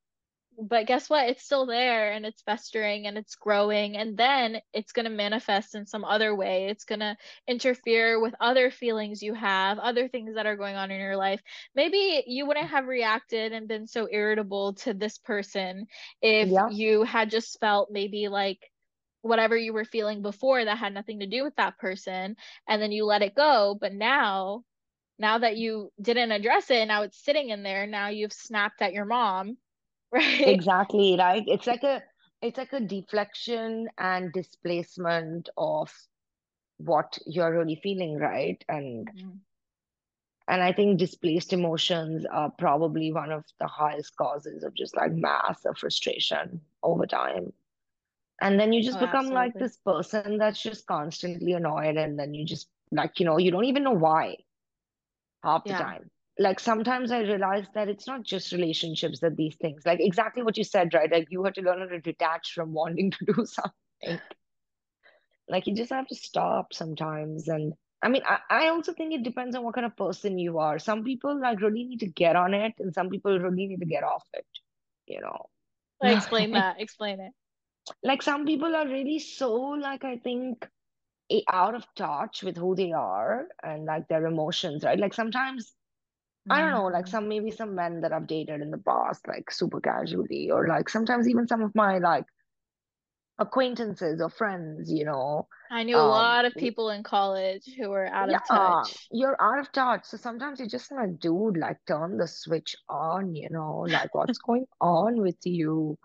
but guess what? It's still there and it's festering and it's growing. And then it's going to manifest in some other way. It's going to interfere with other feelings you have, other things that are going on in your life. Maybe you wouldn't have reacted and been so irritable to this person if Yeah. you had just felt maybe like whatever you were feeling before that had nothing to do with that person and then you let it go. But now, now that you didn't address it, now it's sitting in there. Now you've snapped at your mom, right? Exactly, right? It's like a it's like a deflection and displacement of what you're really feeling, right? And Mhm. and I think displaced emotions are probably one of the highest causes of just like massive frustration over time. And then you just Oh, become like this person that's just constantly annoyed, and then you just like, you know, you don't even know why half the Yeah. time. Like sometimes I realize that it's not just relationships that these things, like exactly what you said, right? Like you have to learn how to detach from wanting to do something. Like you just have to stop sometimes. And I mean, I, I also think it depends on what kind of person you are. Some people like really need to get on it, and some people really need to get off it, you know. Explain that. Explain it. Like some people are really so like I think out of touch with who they are and like their emotions, right? Like sometimes I don't know, like some maybe some men that I've dated in the past, like super casually, or like sometimes even some of my like acquaintances or friends, you know. I knew a Um, lot of people in college who were out of yeah, touch. you're out of touch. So sometimes you're just like, dude, like turn the switch on, you know, like what's going on with you?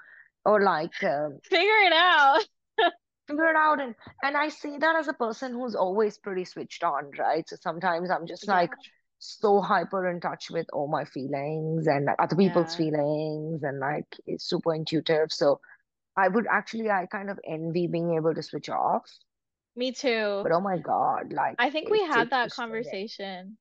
Or like um, Figure it out. figure it out. And and I say that as a person who's always pretty switched on, right? So sometimes I'm just Yeah. like so hyper in touch with all my feelings and like, other people's Yeah. feelings and like it's super intuitive. So I would actually I kind of envy being able to switch off. Me too. But oh my God, like I think we had that conversation.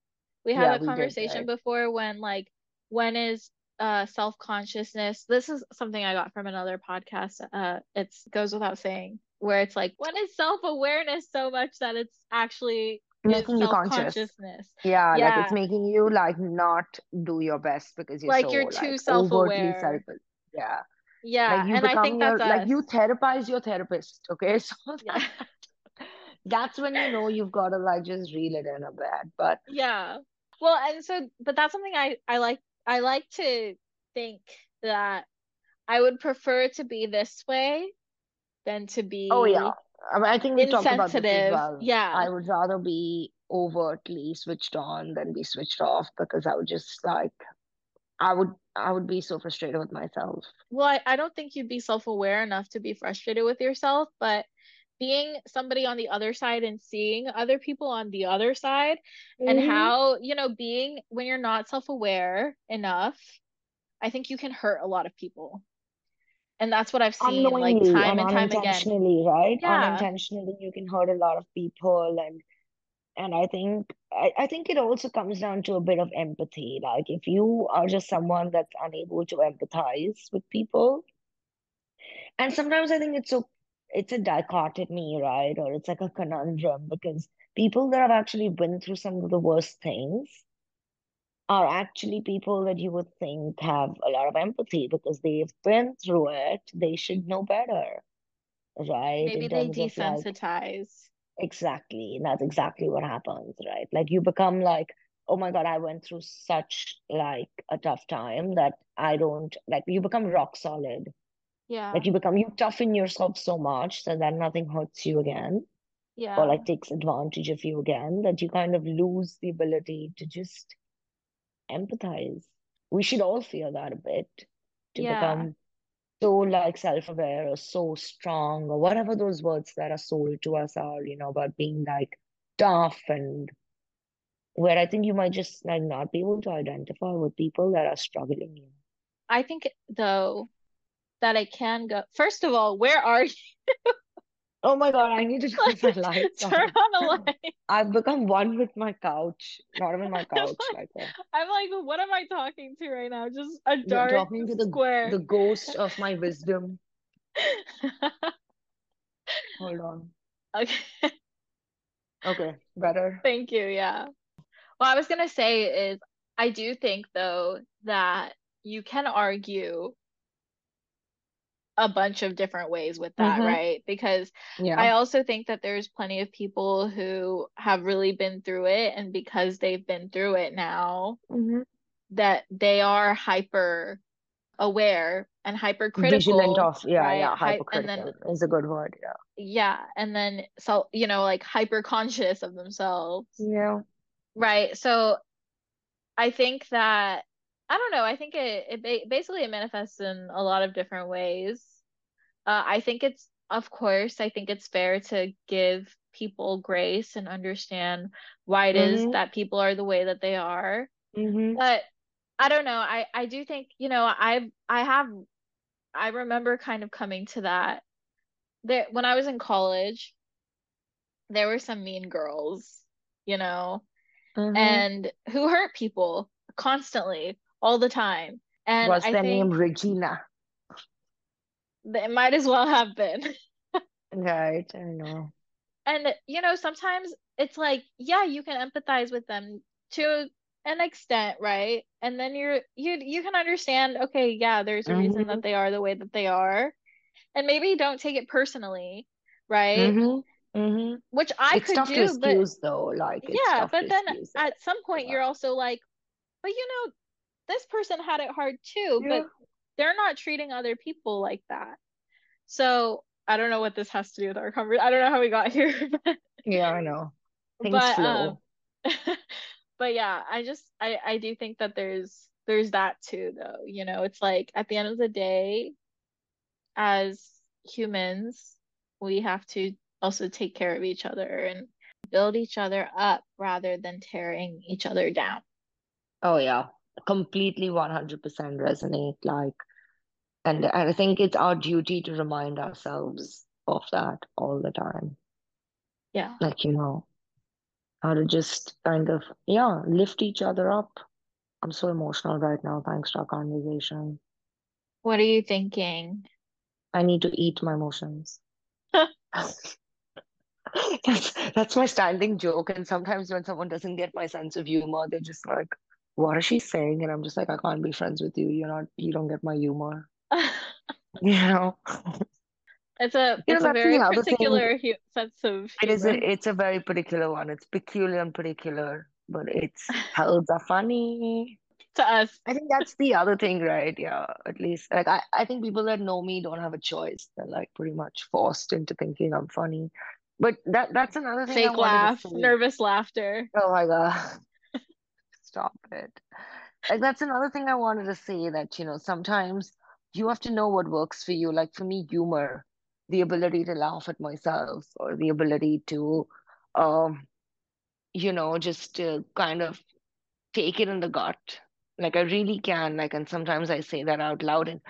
We had Yeah, that we did, conversation right? before when like when is uh self-consciousness this is something I got from another podcast uh it's goes without saying where it's like when is self-awareness so much that it's actually Making you conscious. self-consciousness Yeah, like it's making you like not do your best because you're like so you're like too self-aware self. Yeah. yeah Like you and I think that's like us you therapize your therapist, okay? So yeah that that's when you know you've got to like just reel it in a bit. But Yeah. Well, and so, but that's something I I like I like to think that I would prefer to be this way than to oh, be. oh yeah, I mean, I think we talked about this as well. Yeah. I would rather be overtly switched on than be switched off because I would just like I would I would be so frustrated with myself. Well, I, I don't think you'd be self-aware enough to be frustrated with yourself, but being somebody on the other side and seeing other people on the other side and Mhm. how, you know, being when you're not self-aware enough, I think you can hurt a lot of people. And that's what I've seen like time and and time again. unintentionally, right? Yeah. Unintentionally, you can hurt a lot of people and and I think I, I think it also comes down to a bit of empathy. Like if you are just someone that's unable to empathize with people, and sometimes I think it's so it's a dichotomy, right? Or it's like a conundrum because people that have actually been through some of the worst things are actually people that you would think have a lot of empathy because they've been through it. They should know better, right? Maybe they of like desensitize. Exactly. And that's exactly what happens, right? Like you become like, oh my God, I went through such like a tough time that I don't like you become rock solid. Yeah. Like you become you toughen yourself so much so that nothing hurts you again yeah or like takes advantage of you again that you kind of lose the ability to just empathize. We should all feel that a bit to Yeah. become so like self-aware or so strong or whatever those words that are sold to us are, you know, about being like tough and where I think you might just like not be able to identify with people that are struggling. You? I think though that I can go. First of all, where are you? Oh my God, I need to turn my lights Turn on. on a light. I've become one with my couch, not even my I'm couch, like, like uh, I'm like, what am I talking to right now? Just a you're dark talking to the square. the ghost of my wisdom. Hold on. Okay, Okay, better. thank you. Yeah. Well, I was gonna say is I do think though that you can argue a bunch of different ways with that, Mm-hmm. right? Because Yeah. I also think that there's plenty of people who have really been through it, and because they've been through it now, Mm-hmm. that they are hyper aware and Vigilant hypercritical, of, yeah, right? yeah, Hy- and then is a good word. Yeah. yeah, and then so you know, like hyper conscious of themselves, Yeah. right? So I think that I don't know. I think it it ba- basically it manifests in a lot of different ways. Uh, I think it's, of course, I think it's fair to give people grace and understand why it is Mm-hmm. that people are the way that they are. Mm-hmm. But I don't know. I I do think, you know, I've I have I remember kind of coming to that there when I was in college, there were some mean girls, you know, Mm-hmm. and who hurt people constantly all the time. And Was I their name Regina? That it might as well have been. Right, I know. And you know, sometimes it's like, yeah, you can empathize with them to an extent, right? And then you're you you can understand, okay, yeah, there's a reason Mm-hmm. that they are the way that they are. And maybe don't take it personally, right? Mm-hmm. Mm-hmm. Which I It's could do, but though. Like yeah, but then at some point Yeah. you're also like, but you know, this person had it hard too, but Yeah. They're not treating other people like that. So I don't know what this has to do with our conversation. I don't know how we got here, but Yeah, I know. Things but um but yeah, I just I I do think that there's there's that too though. You know, it's like at the end of the day, as humans, we have to also take care of each other and build each other up rather than tearing each other down. Oh yeah, completely 100% resonate. Like, and I think it's our duty to remind ourselves of that all the time. Yeah. Like, you know, how to just kind of, yeah, lift each other up. I'm so emotional right now, thanks to our conversation. What are you thinking? I need to eat my emotions. That's that's my standing joke. And sometimes when someone doesn't get my sense of humor, they're just like, what is she saying? And I'm just like, I can't be friends with you. You're not, you don't get my humor. You know? It's a You know, a very thing. particular hu sense of It is a, it's a very particular one. It's peculiar and particular, but it's hells are funny. To us. I think that's the other thing, right? Yeah, at least like I, I think people that know me don't have a choice. They're like pretty much forced into thinking I'm funny. But that that's another thing I Fake laugh, nervous laughter. Oh my God. Stop it. Like that's another thing I wanted to say that, you know, sometimes you have to know what works for you. Like for me, humor, the ability to laugh at myself or the ability to um, you know, just kind of take it in the gut. Like I really can, like, and sometimes I say that out loud. And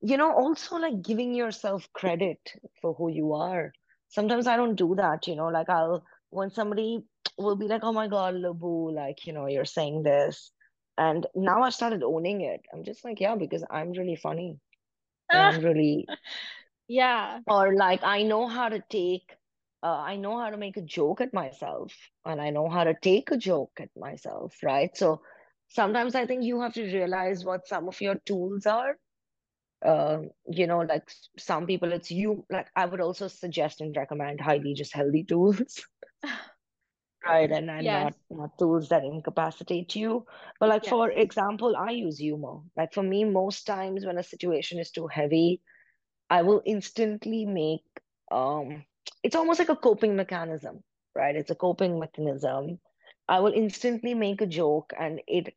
you know, also like giving yourself credit for who you are. Sometimes I don't do that, you know, like I'll when somebody will be like, oh my God, Labu, like, you know, you're saying this. And now I've started owning it. I'm just like, yeah, because I'm really funny I'm really, Yeah. or like I know how to take, uh, I know how to make a joke at myself and I know how to take a joke at myself, right? So sometimes I think you have to realize what some of your tools are um, you know, like some people, it's you. Like I would also suggest and recommend highly just healthy tools, right? And and Yes. not not tools that incapacitate you. But like for example, I use humor. Like for me, most times when a situation is too heavy, I will instantly make um, it's almost like a coping mechanism, right? It's a coping mechanism. I will instantly make a joke, and it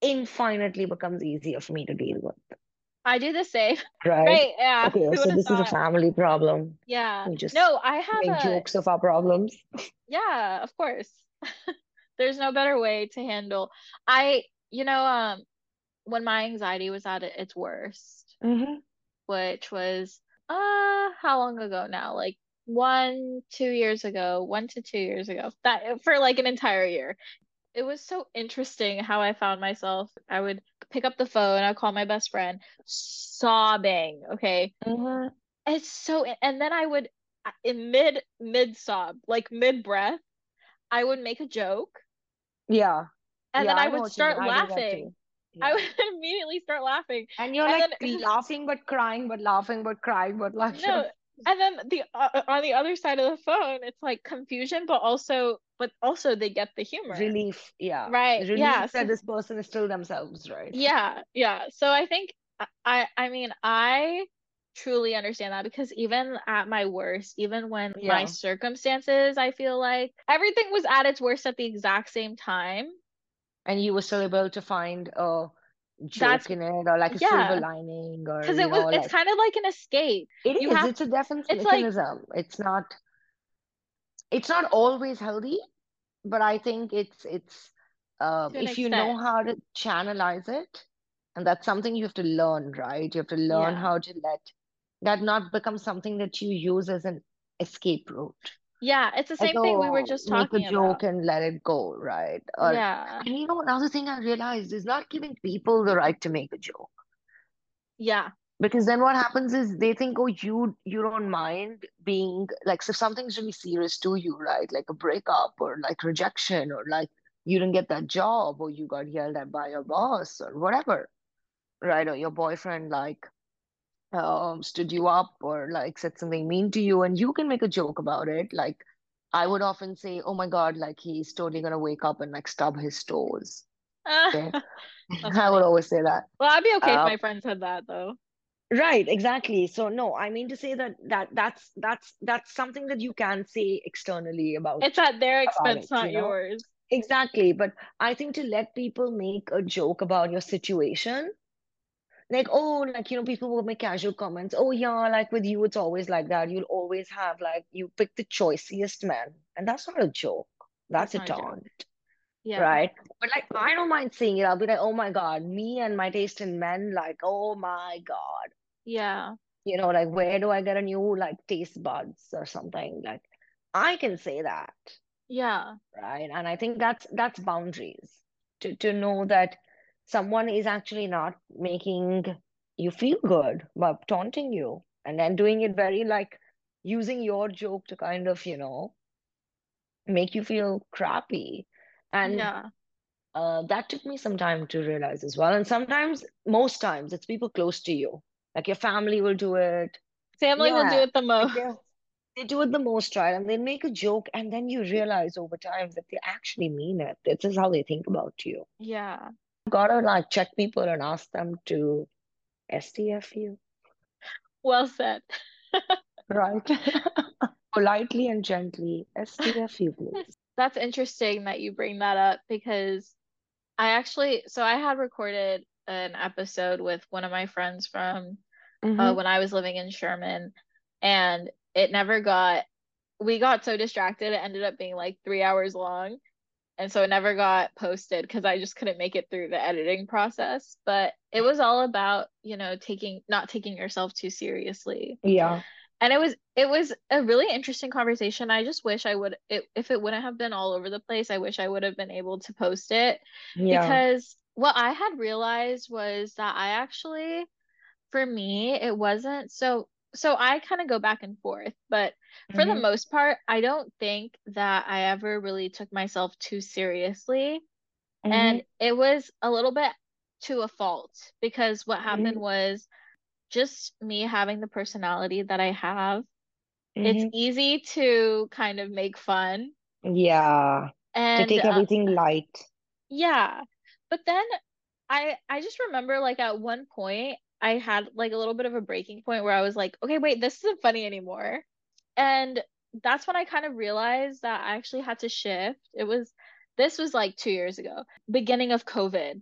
infinitely becomes easier for me to deal with. I do the same. right? Right, yeah. Okay, Who so this is a family problem. Yeah. We just No, I have make a jokes of our problems. yeah, of course. There's no better way to handle. I, you know, um, when my anxiety was at its worst, hmm which was uh how long ago now? Like one, two years ago, one to two years ago. That for like an entire year. It was so interesting how I found myself. I would pick up the phone, I'd call my best friend, sobbing, okay? hmm It's so, and then I would in mid mid sob, like mid breath, I would make a joke Yeah. and Yeah, then I I would what you mean. start laughing. I would immediately start laughing. And you're And like then laughing but crying, but laughing but crying, but know. no, and then the uh, on the other side of the phone, it's like confusion, but also but also they get the humor. Relief, yeah. Right. Relief Yeah. So that this person is still themselves, right? yeah, yeah. So I think I I mean I truly understand that because even at my worst, even when my circumstances, I feel like everything was at its worst at the exact same time. And you were still able to find a That's joke in it or like a silver lining or because it was know, it's like kind of like an escape. it You is, have it's a defense it's like mechanism. It's not it's not always healthy, but I think it's it's um, an if you know how to channelize it, and that's something you have to learn, right? You have to learn Yeah. how to let that not become something that you use as an escape route. Yeah, it's the same thing we were oh, just make a joke about. and let it go, right? Or Yeah. and you know, another thing I realized is not giving people the right to make a joke. Yeah. Because then what happens is they think, oh, you you don't mind being like, so if something's really serious to you, right? Like a breakup or like rejection or like you didn't get that job or you got yelled at by your boss or whatever, right? Or your boyfriend like um stood you up or like said something mean to you and you can make a joke about it. Like I would often say, oh my God, like he's totally gonna wake up and like stub his toes. Okay. I would always say that. Well, I'd be okay if Uh, my friend said that though. Right, exactly. So no, I mean to say that that that's that's that's something that you can say externally about It's at their expense, it, not you know? yours. Exactly. But I think to let people make a joke about your situation, like, oh, like, you know, people will make casual comments. Oh, yeah, like with you, it's always like that. You'll always have like you pick the choicest man. And that's not a joke. That's That's a not a joke. taunt, Yeah. right? But like I don't mind seeing it. I'll be like, oh my God, me and my taste in men, like, oh my God. Yeah. you know, like where do I get a new like taste buds or something? Like I can say that, Yeah. right? And I think that's that's boundaries to to know that someone is actually not making you feel good by taunting you and then doing it very like using your joke to kind of, you know, make you feel crappy. And Yeah. uh, that took me some time to realize as well. And sometimes, most times, it's people close to you. Like your family will do it. Family will do it the like most. they they do it the most, right? And they make a joke, and then you realize over time that they actually mean it. This is how they think about you. Yeah. You gotta like check people and ask them to STF you, Well said. right? Politely and gently, STF you, please. That's interesting that you bring that up because I actually, so I had recorded an episode with one of my friends from uh, Mm-hmm. when I was living in Sherman, and it never got, we got so distracted, it ended up being like three hours long. And so it never got posted because I just couldn't make it through the editing process. But it was all about, you know, taking, not taking yourself too seriously. Yeah. And it was, it was a really interesting conversation. I just wish I would, it, if it wouldn't have been all over the place, I wish I would have been able to post it Yeah. because what I had realized was that I actually, for me, it wasn't so so I kind of go back and forth, but for the Mm-hmm. most part, I don't think that I ever really took myself too seriously. Mm-hmm. And it was a little bit to a fault because what happened Mm-hmm. was just me having the personality that I have, it's Mm-hmm. easy to kind of make fun. Yeah. To And take uh, everything light. Yeah. But then I I just remember like at one point I had like a little bit of a breaking point where I was like, okay, wait, this isn't funny anymore. And that's when I kind of realized that I actually had to shift. It was this was like two years ago, beginning of COVID.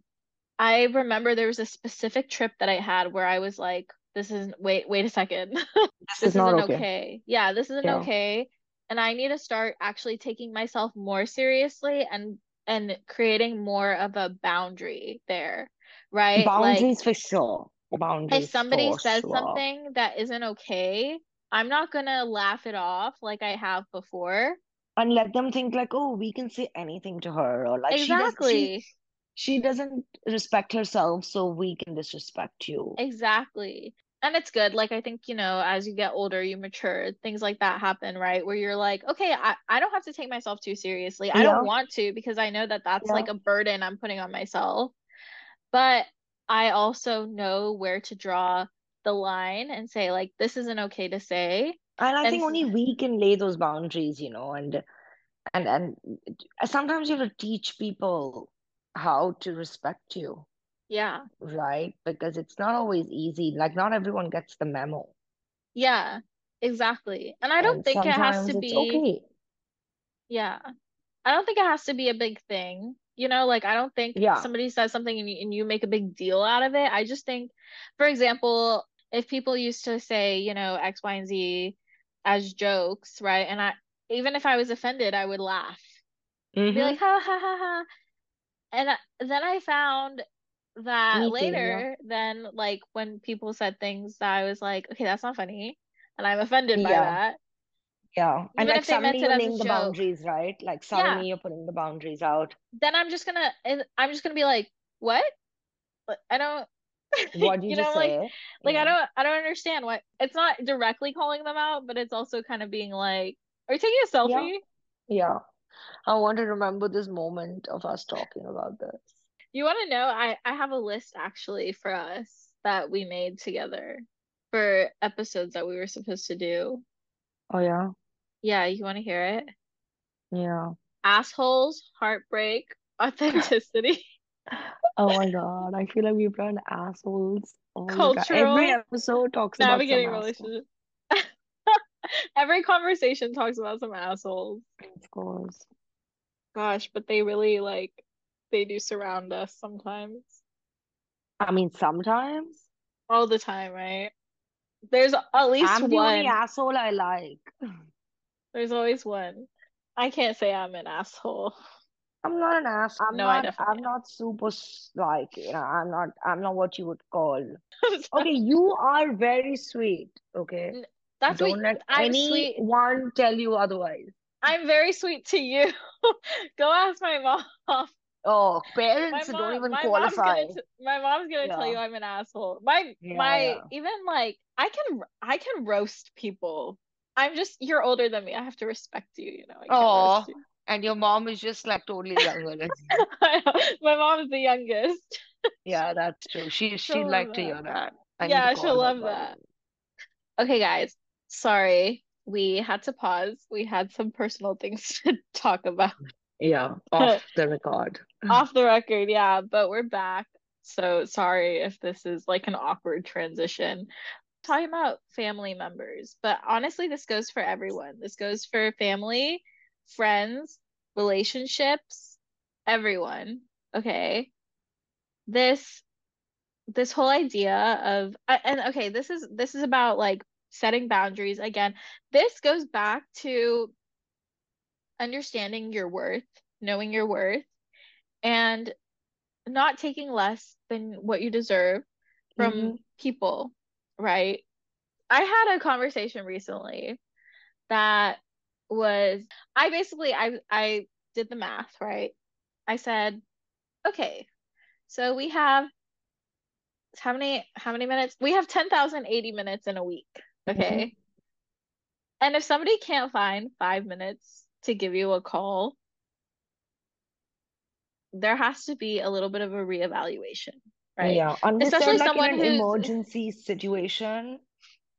I remember there was a specific trip that I had where I was like, this isn't, wait, wait a second. This This is not isn't okay. okay. Yeah, this isn't Yeah. okay. And I need to start actually taking myself more seriously and and creating more of a boundary there, right? Like Boundaries for sure. If somebody says something that isn't okay, I'm not gonna laugh it off like I have before. And let them think like, oh, we can say anything to her, or like she does she Exactly. she doesn't respect herself, so we can disrespect you. Exactly. And it's good. Like I think, you know, as you get older, you mature, things like that happen, right? Where you're like, okay, I, I don't have to take myself too seriously. I Yeah, don't want to because I know that that's yeah, like a burden I'm putting on myself. But I also know where to draw the line and say, like, this isn't okay to say. and I And think only we can lay those boundaries, you know, and and and uh, sometimes you have to teach people how to respect you, yeah, right? Because it's not always easy. Like not everyone gets the memo, yeah, exactly. And I don't and think it has to be, okay. yeah. I don't think it has to be a big thing. You know, like I don't think Yeah. somebody says something and you, and you make a big deal out of it. I just think, for example, if people used to say, you know, X, Y, and Z as jokes, right? And I, even if I was offended, I would laugh. Be Mm-hmm. like, ha ha ha ha. And I- then I found that Me too, yeah. later, then like when people said things that I was like, okay, that's not funny. And I'm offended by that. Yeah. And Even like they meant suddenly you're as a laying the joke. boundaries, right? Like Yeah. you're putting the boundaries out. then I'm just gonna I'm just gonna be like, what? I don't What do you you know just like say? like I Yeah. don't I don't understand what it's not directly calling them out, but it's also kind of being like, are you taking a Yeah. selfie? Yeah. I want to remember this moment of us talking about this. You want to know? I I have a list actually for us that we made together for episodes that we were supposed to do. Oh yeah. Yeah, you want to hear it? Yeah. Assholes, heartbreak, authenticity, Oh my God. I feel like we've done assholes all the time. Every episode talks about some navigating relationships. Every conversation talks about some assholes. Of course. Gosh, but they really like they do surround us sometimes. I mean, sometimes All the time, right? There's at least I'm the only one. asshole I like. There's always one. I can't say I'm an asshole. I'm not an ass. I'm No, not. I'm am. not super like you know. I'm not. I'm not what you would call. Okay, you are very sweet. Okay, That's what don't let I'm sweet. anyone tell you otherwise. I'm very sweet to you. Go ask my mom. Oh, parents don't even my mom's qualify. gonna t my mom's gonna tell you I'm an asshole. My yeah, my yeah. even like I can I can roast people. I'm just you're older than me. I have to respect you, you know. Oh, you. and your mom is just like totally younger. My mom's the youngest. Yeah, that's true. She She'll she'd love like to hear that. I Yeah, she'll love that. Okay, guys. Sorry. We had to pause. We had some personal things to talk about. Yeah, off the record. Off the record, yeah, but we're back. So sorry if this is like an awkward transition. Talking about family members, but honestly, this goes for everyone. This goes for family, friends, relationships, everyone. Okay. This this whole idea of and okay, this is this is about like setting boundaries again. This goes back to understanding your worth, knowing your worth, and not taking less than what you deserve from hmm people, right? I had a conversation recently that was I basically I I did the math, right? I said, okay, so we have how many how many minutes? We have 10,080 minutes in a week, okay? Mm-hmm. And if somebody can't find five minutes to give you a call, there has to be a little bit of a reevaluation, right? Yeah, unless Especially like in an emergency situation,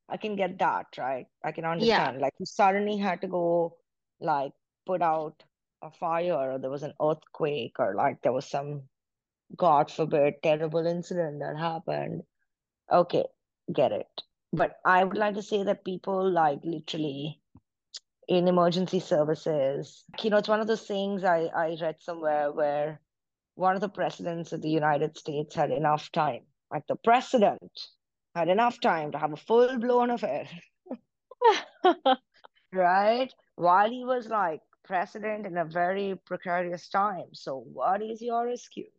I can get that, right? I can yeah, understand. Like you suddenly had to go like put out a fire or there was an earthquake or like there was some, God forbid, terrible incident that happened. Okay, get it. But I would like to say that people like literally in emergency services, you know, it's one of those things I, I read somewhere where one of the presidents of the United States had enough time. Like the president had enough time to have a full blown affair. right? While he was like president in a very precarious time. So, what is your excuse?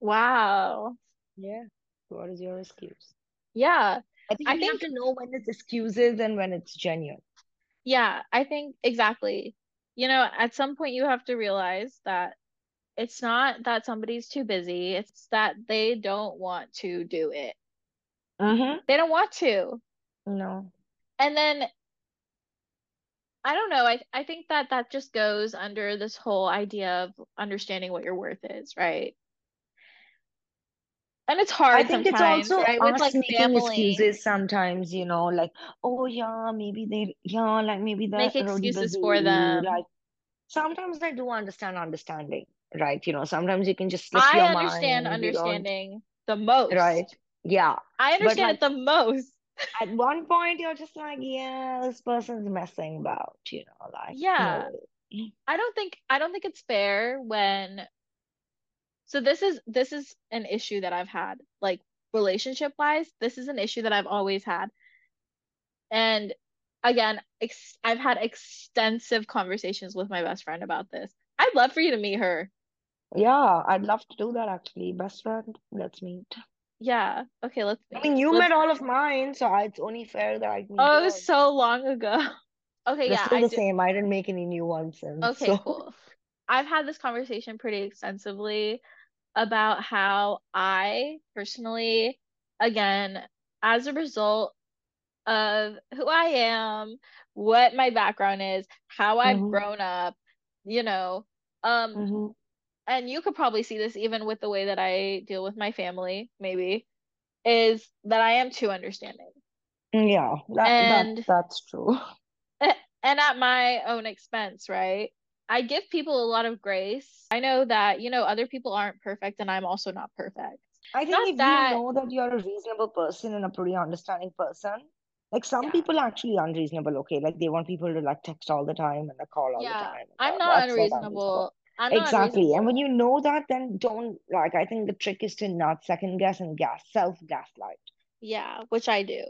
Wow. Yeah. What is your excuse? Yeah. I think I you think- have to know when it's excuses and when it's genuine. Yeah, I think exactly. You know, at some point you have to realize that it's not that somebody's too busy, it's that they don't want to do it. Mm-hmm. They don't want to. No. And then I don't know, I I think that that just goes under this whole idea of understanding what your worth is, right? And it's hard I think it's also right? With like making family. excuses sometimes, you know, like, oh yeah, maybe they, yeah, like maybe Make they're really excuses for them. Like sometimes I do understand understanding, right? You know, sometimes you can just slip I your understand mind, understanding the most. right? Yeah. I understand like it the most. at one point you're just like, yeah, this person's messing about, you know, like Yeah. no. I don't think I don't think it's fair when so this is this is an issue that I've had like relationship wise this is an issue that I've always had and again ex I've had extensive conversations with my best friend about this I'd love for you to meet her Yeah, I'd love to do that actually. Best friend, let's meet. yeah okay let's I mean, you let's met all of mine, so I- it's only fair that I meet oh it yours. was so long ago okay They're yeah still the do same. I didn't make any new ones since. okay So cool I've had this conversation pretty extensively about how I personally, again, as a result of who I am, what my background is, how I've Mhm. grown up, you know, um, Mhm. And you could probably see this even with the way that I deal with my family, maybe, is that I am too understanding. Yeah, that that And that's true. and at my own expense, right? I give people a lot of grace. I know that, you know, other people aren't perfect and I'm also not perfect. I think Not if that, you know that you're a reasonable person and a pretty understanding person, like some yeah. people are actually unreasonable, okay? Like they want people to like text all the time and like call all the time. I'm not not unreasonable. unreasonable. Exactly. And when you know that, then don't like I think the trick is to not second guess and gas self gaslight. Yeah, which I do.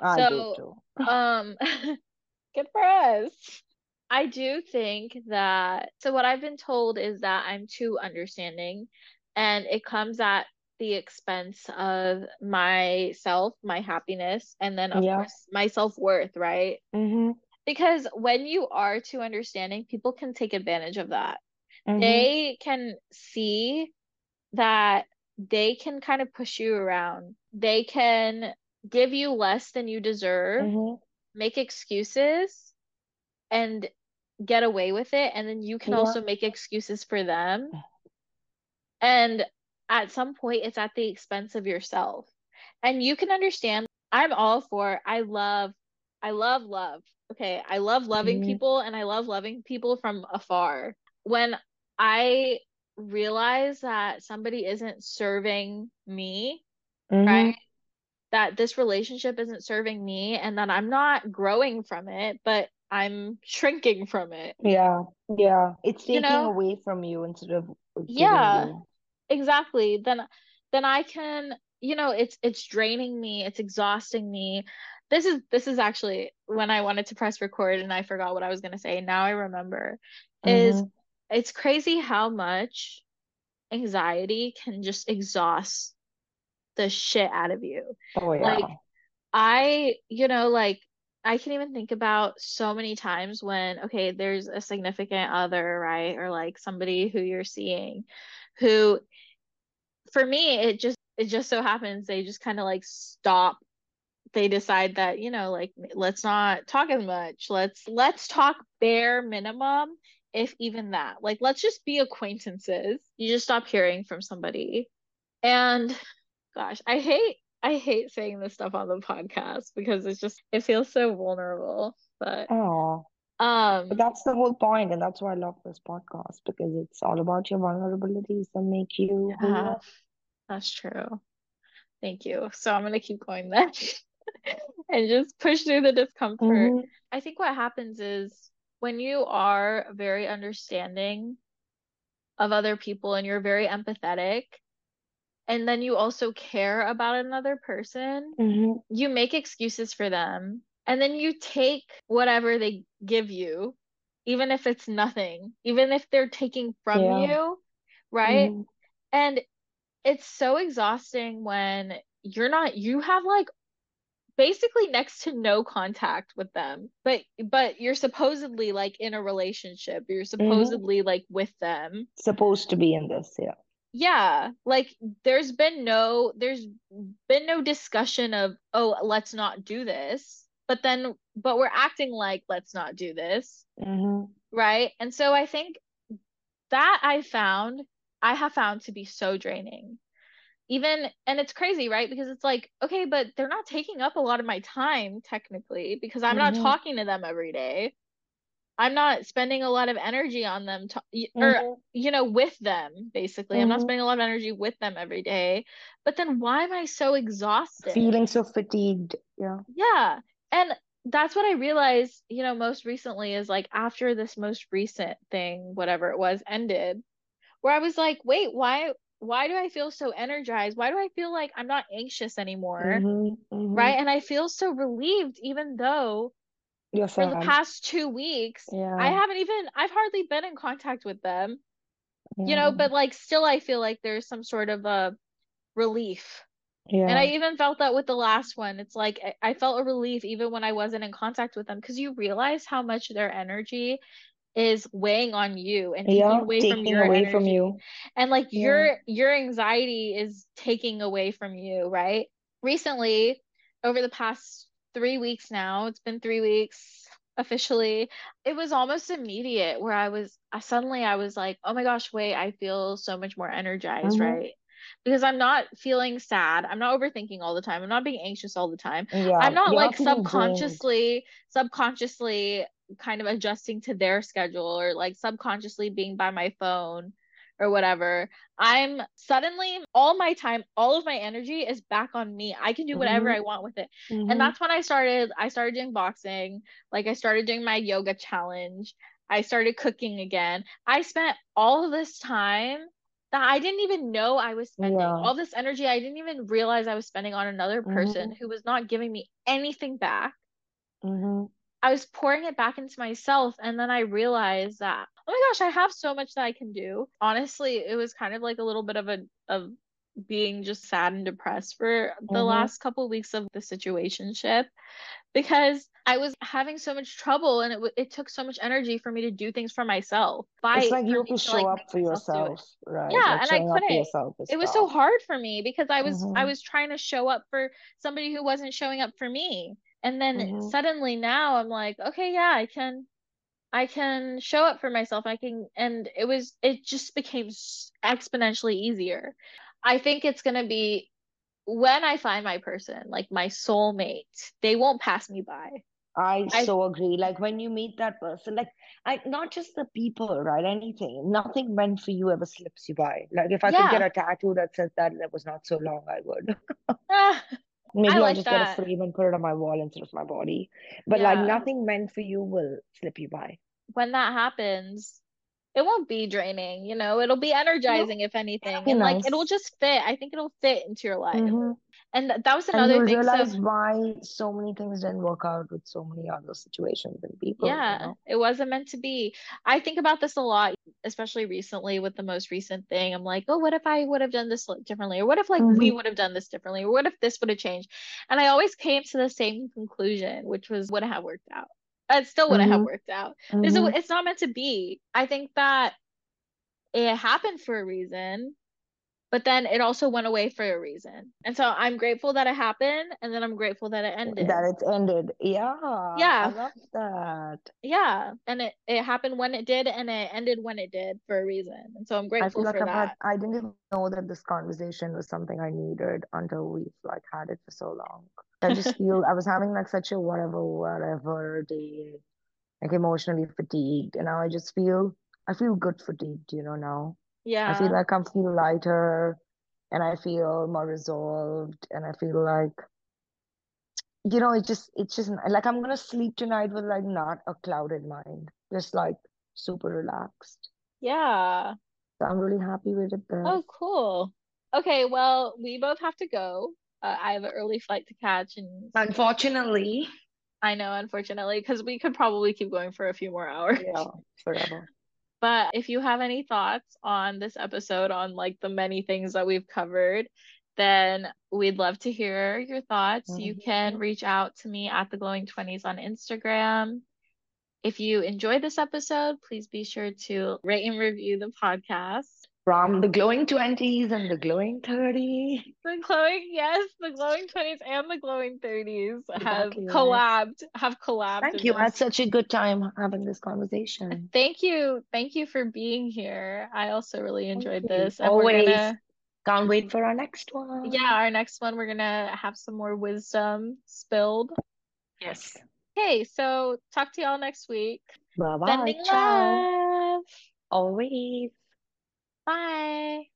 I do So, too. um, good for us. I do think that, so what I've been told is that I'm too understanding and it comes at the expense of myself, my happiness, and then of Yeah. course my self-worth, right? Mm-hmm. Because when you are too understanding, people can take advantage of that. Mm-hmm. They can see that they can kind of push you around. They can give you less than you deserve, Mm-hmm. make excuses, and get away with it. And then you can Yeah. also make excuses for them. And at some point, it's at the expense of yourself. And you can understand, I'm all for, I love, I love love. Okay. I love loving Mhm. people and I love loving people from afar. When I realize that somebody isn't serving me, Mm-hmm. right? That this relationship isn't serving me and that I'm not growing from it, but I'm shrinking from it. Yeah, yeah. It's You taking know? away from you instead of Yeah. you. Exactly. Then then I can, you know, it's it's draining me, it's exhausting me. This is this is actually when I wanted to press record and I forgot what I was gonna say. Now I remember. Is Mm-hmm. It's crazy how much anxiety can just exhaust the shit out of you. Oh yeah. Like I, you know, like I can even think about so many times when, okay, there's a significant other, right? Or like somebody who you're seeing who, for me, it just, it just so happens they just kind of like stop. They decide that, you know, like let's not talk as much. Let's, let's talk bare minimum, if even that. Like, let's just be acquaintances. You just stop hearing from somebody. And gosh, I hate I hate saying this stuff on the podcast because it's just it feels so vulnerable. But Oh, um but that's the whole point, and that's why I love this podcast because it's all about your vulnerabilities that make you yeah, that's true. Thank you. So I'm gonna keep going then and just push through the discomfort. Mhm. I think what happens is when you are very understanding of other people and you're very empathetic and then you also care about another person, Mhm. you make excuses for them and then you take whatever they give you, even if it's nothing, even if they're taking from Yeah. you, right? Mhm. And it's so exhausting when you're not, you have like basically next to no contact with them, but but you're supposedly like in a relationship, you're supposedly like with them. Supposed to be in this, yeah. Yeah, like there's been no there's been no discussion of, oh, let's not do this. But then but we're acting like let's not do this, Mhm. right? And so I think that I found I have found to be so draining. Even and it's crazy, right? Because it's like, okay, but they're not taking up a lot of my time technically because I'm not Mhm. talking to them every day. I'm not spending a lot of energy on them to, y- or you know, with them basically. I'm not Mhm. spending a lot of energy with them every day. But then why am I so exhausted? Feeling so fatigued, yeah. Yeah. And that's what I realized, you know, most recently is like after this most recent thing, whatever it was, ended, where I was like, wait, why why do I feel so energized? Why do I feel like I'm not anxious anymore? Mhm. Mhm. Right? And I feel so relieved even though for the past two weeks, I haven't even I've hardly been in contact with them, you know, but like still I feel like there's some sort of a relief. And I even felt that with the last one. It's like I felt a relief even when I wasn't in contact with them because you realize how much their energy is weighing on you and taking Yeah. away from your away from energy. you. And like Yeah. your your anxiety is taking away from you, right? Recently, over the past three weeks now, it's been three weeks officially, it was almost immediate where I was I suddenly I was like, oh my gosh, wait, I feel so much more energized, Mhm. right? Because I'm not feeling sad. I'm not overthinking all the time. I'm not being anxious all the time. Yeah. I'm not You're like not subconsciously, subconsciously kind of adjusting to their schedule or like subconsciously being by my phone or whatever. I'm suddenly all my time, all of my energy is back on me. I can do whatever Mhm. I want with it. Mhm. And that's when I started I started doing boxing, like I started doing my yoga challenge. I started cooking again. I spent all of this time that I didn't even know I was spending. Yeah. All this energy I didn't even realize I was spending on another person Mhm. who was not giving me anything back. I was pouring it back into myself and then I realized that oh my gosh, I have so much that I can do. Honestly, it was kind of like a little bit of a of being just sad and depressed for the Mhm. last couple weeks of the situationship because I was having so much trouble and it w- it took so much energy for me to do things for myself. It's like you have to show like up for yourself, right? Yeah, Like and I showing up for couldn't. It was so hard for me because I was I Mhm. was trying to show up for somebody who wasn't showing up for me. And then Mhm. suddenly now I'm like, okay, yeah, I can I can show up for myself. I can and it was it just became exponentially easier. I think it's going to be when I find my person, like my soulmate, they won't pass me by. I I so agree. Like when you meet that person, like I not just the people, right? Anything, nothing meant for you ever slips you by. Like if I could get a tattoo that says that that was not so long, I would. I Maybe I'll like just get a frame and put it on my wall instead of my body. But like nothing meant for you will slip you by. When that happens, it won't be draining, you know, it'll be energizing if anything. And like it'll just fit. I think it'll fit into your life. hmm And that was And another you'll thing. So realize why so many things didn't work out with so many other situations and people, you Yeah, know? it wasn't meant to be. I think about this a lot, especially recently with the most recent thing. I'm like, oh, what if I would have done this differently? Or what if like we hmm would have done this differently? Or what if this would have changed? And I always came to the same conclusion, which was wouldn't have worked out. It still wouldn't have hmm worked out. Hmm it, it's not meant to be. I think that it happened for a reason, but then it also went away for a reason. And so I'm grateful that it happened, and then I'm grateful that it ended. That it's ended. Yeah, Yeah. I love that. Yeah, and it it happened when it did, and it ended when it did for a reason. And so I'm grateful like for I've had, that. I didn't even know that this conversation was something I needed until we've like had it for so long. I just feel I was having like such a whatever, whatever day, like emotionally fatigued. And now I just feel, I feel good fatigued, you know, now. I feel like i'm feel lighter and I feel more resolved and I feel like, you know, it just, it's just like I'm gonna sleep tonight with like not a clouded mind, just like super relaxed. yeah, So I'm really happy with it there. Oh, cool. Okay, well, we both have to go. Uh, I have an early flight to catch, and Unfortunately, I know, unfortunately, because we could probably keep going for a few more hours. yeah, forever. But if you have any thoughts on this episode, on like the many things that we've covered, then we'd love to hear your thoughts. Mm-hmm. You can reach out to me at the glowing 20s on Instagram. If you enjoyed this episode, please be sure to rate and review the podcast. From the glowing 20s and the glowing 30s. The glowing, yes, the glowing 20s and the glowing 30s have Exactly right. collabed, have collabed. Thank in you. I had such a good time having this conversation. Thank you. Thank you for being here. I also really enjoyed this. And we're Always. gonna Can't wait mhm. for our next one. Yeah, our next one, we're gonna have some more wisdom spilled. Yes. Okay, so talk to y'all next week. Bye bye. Sending Ciao. love. Always. Bye.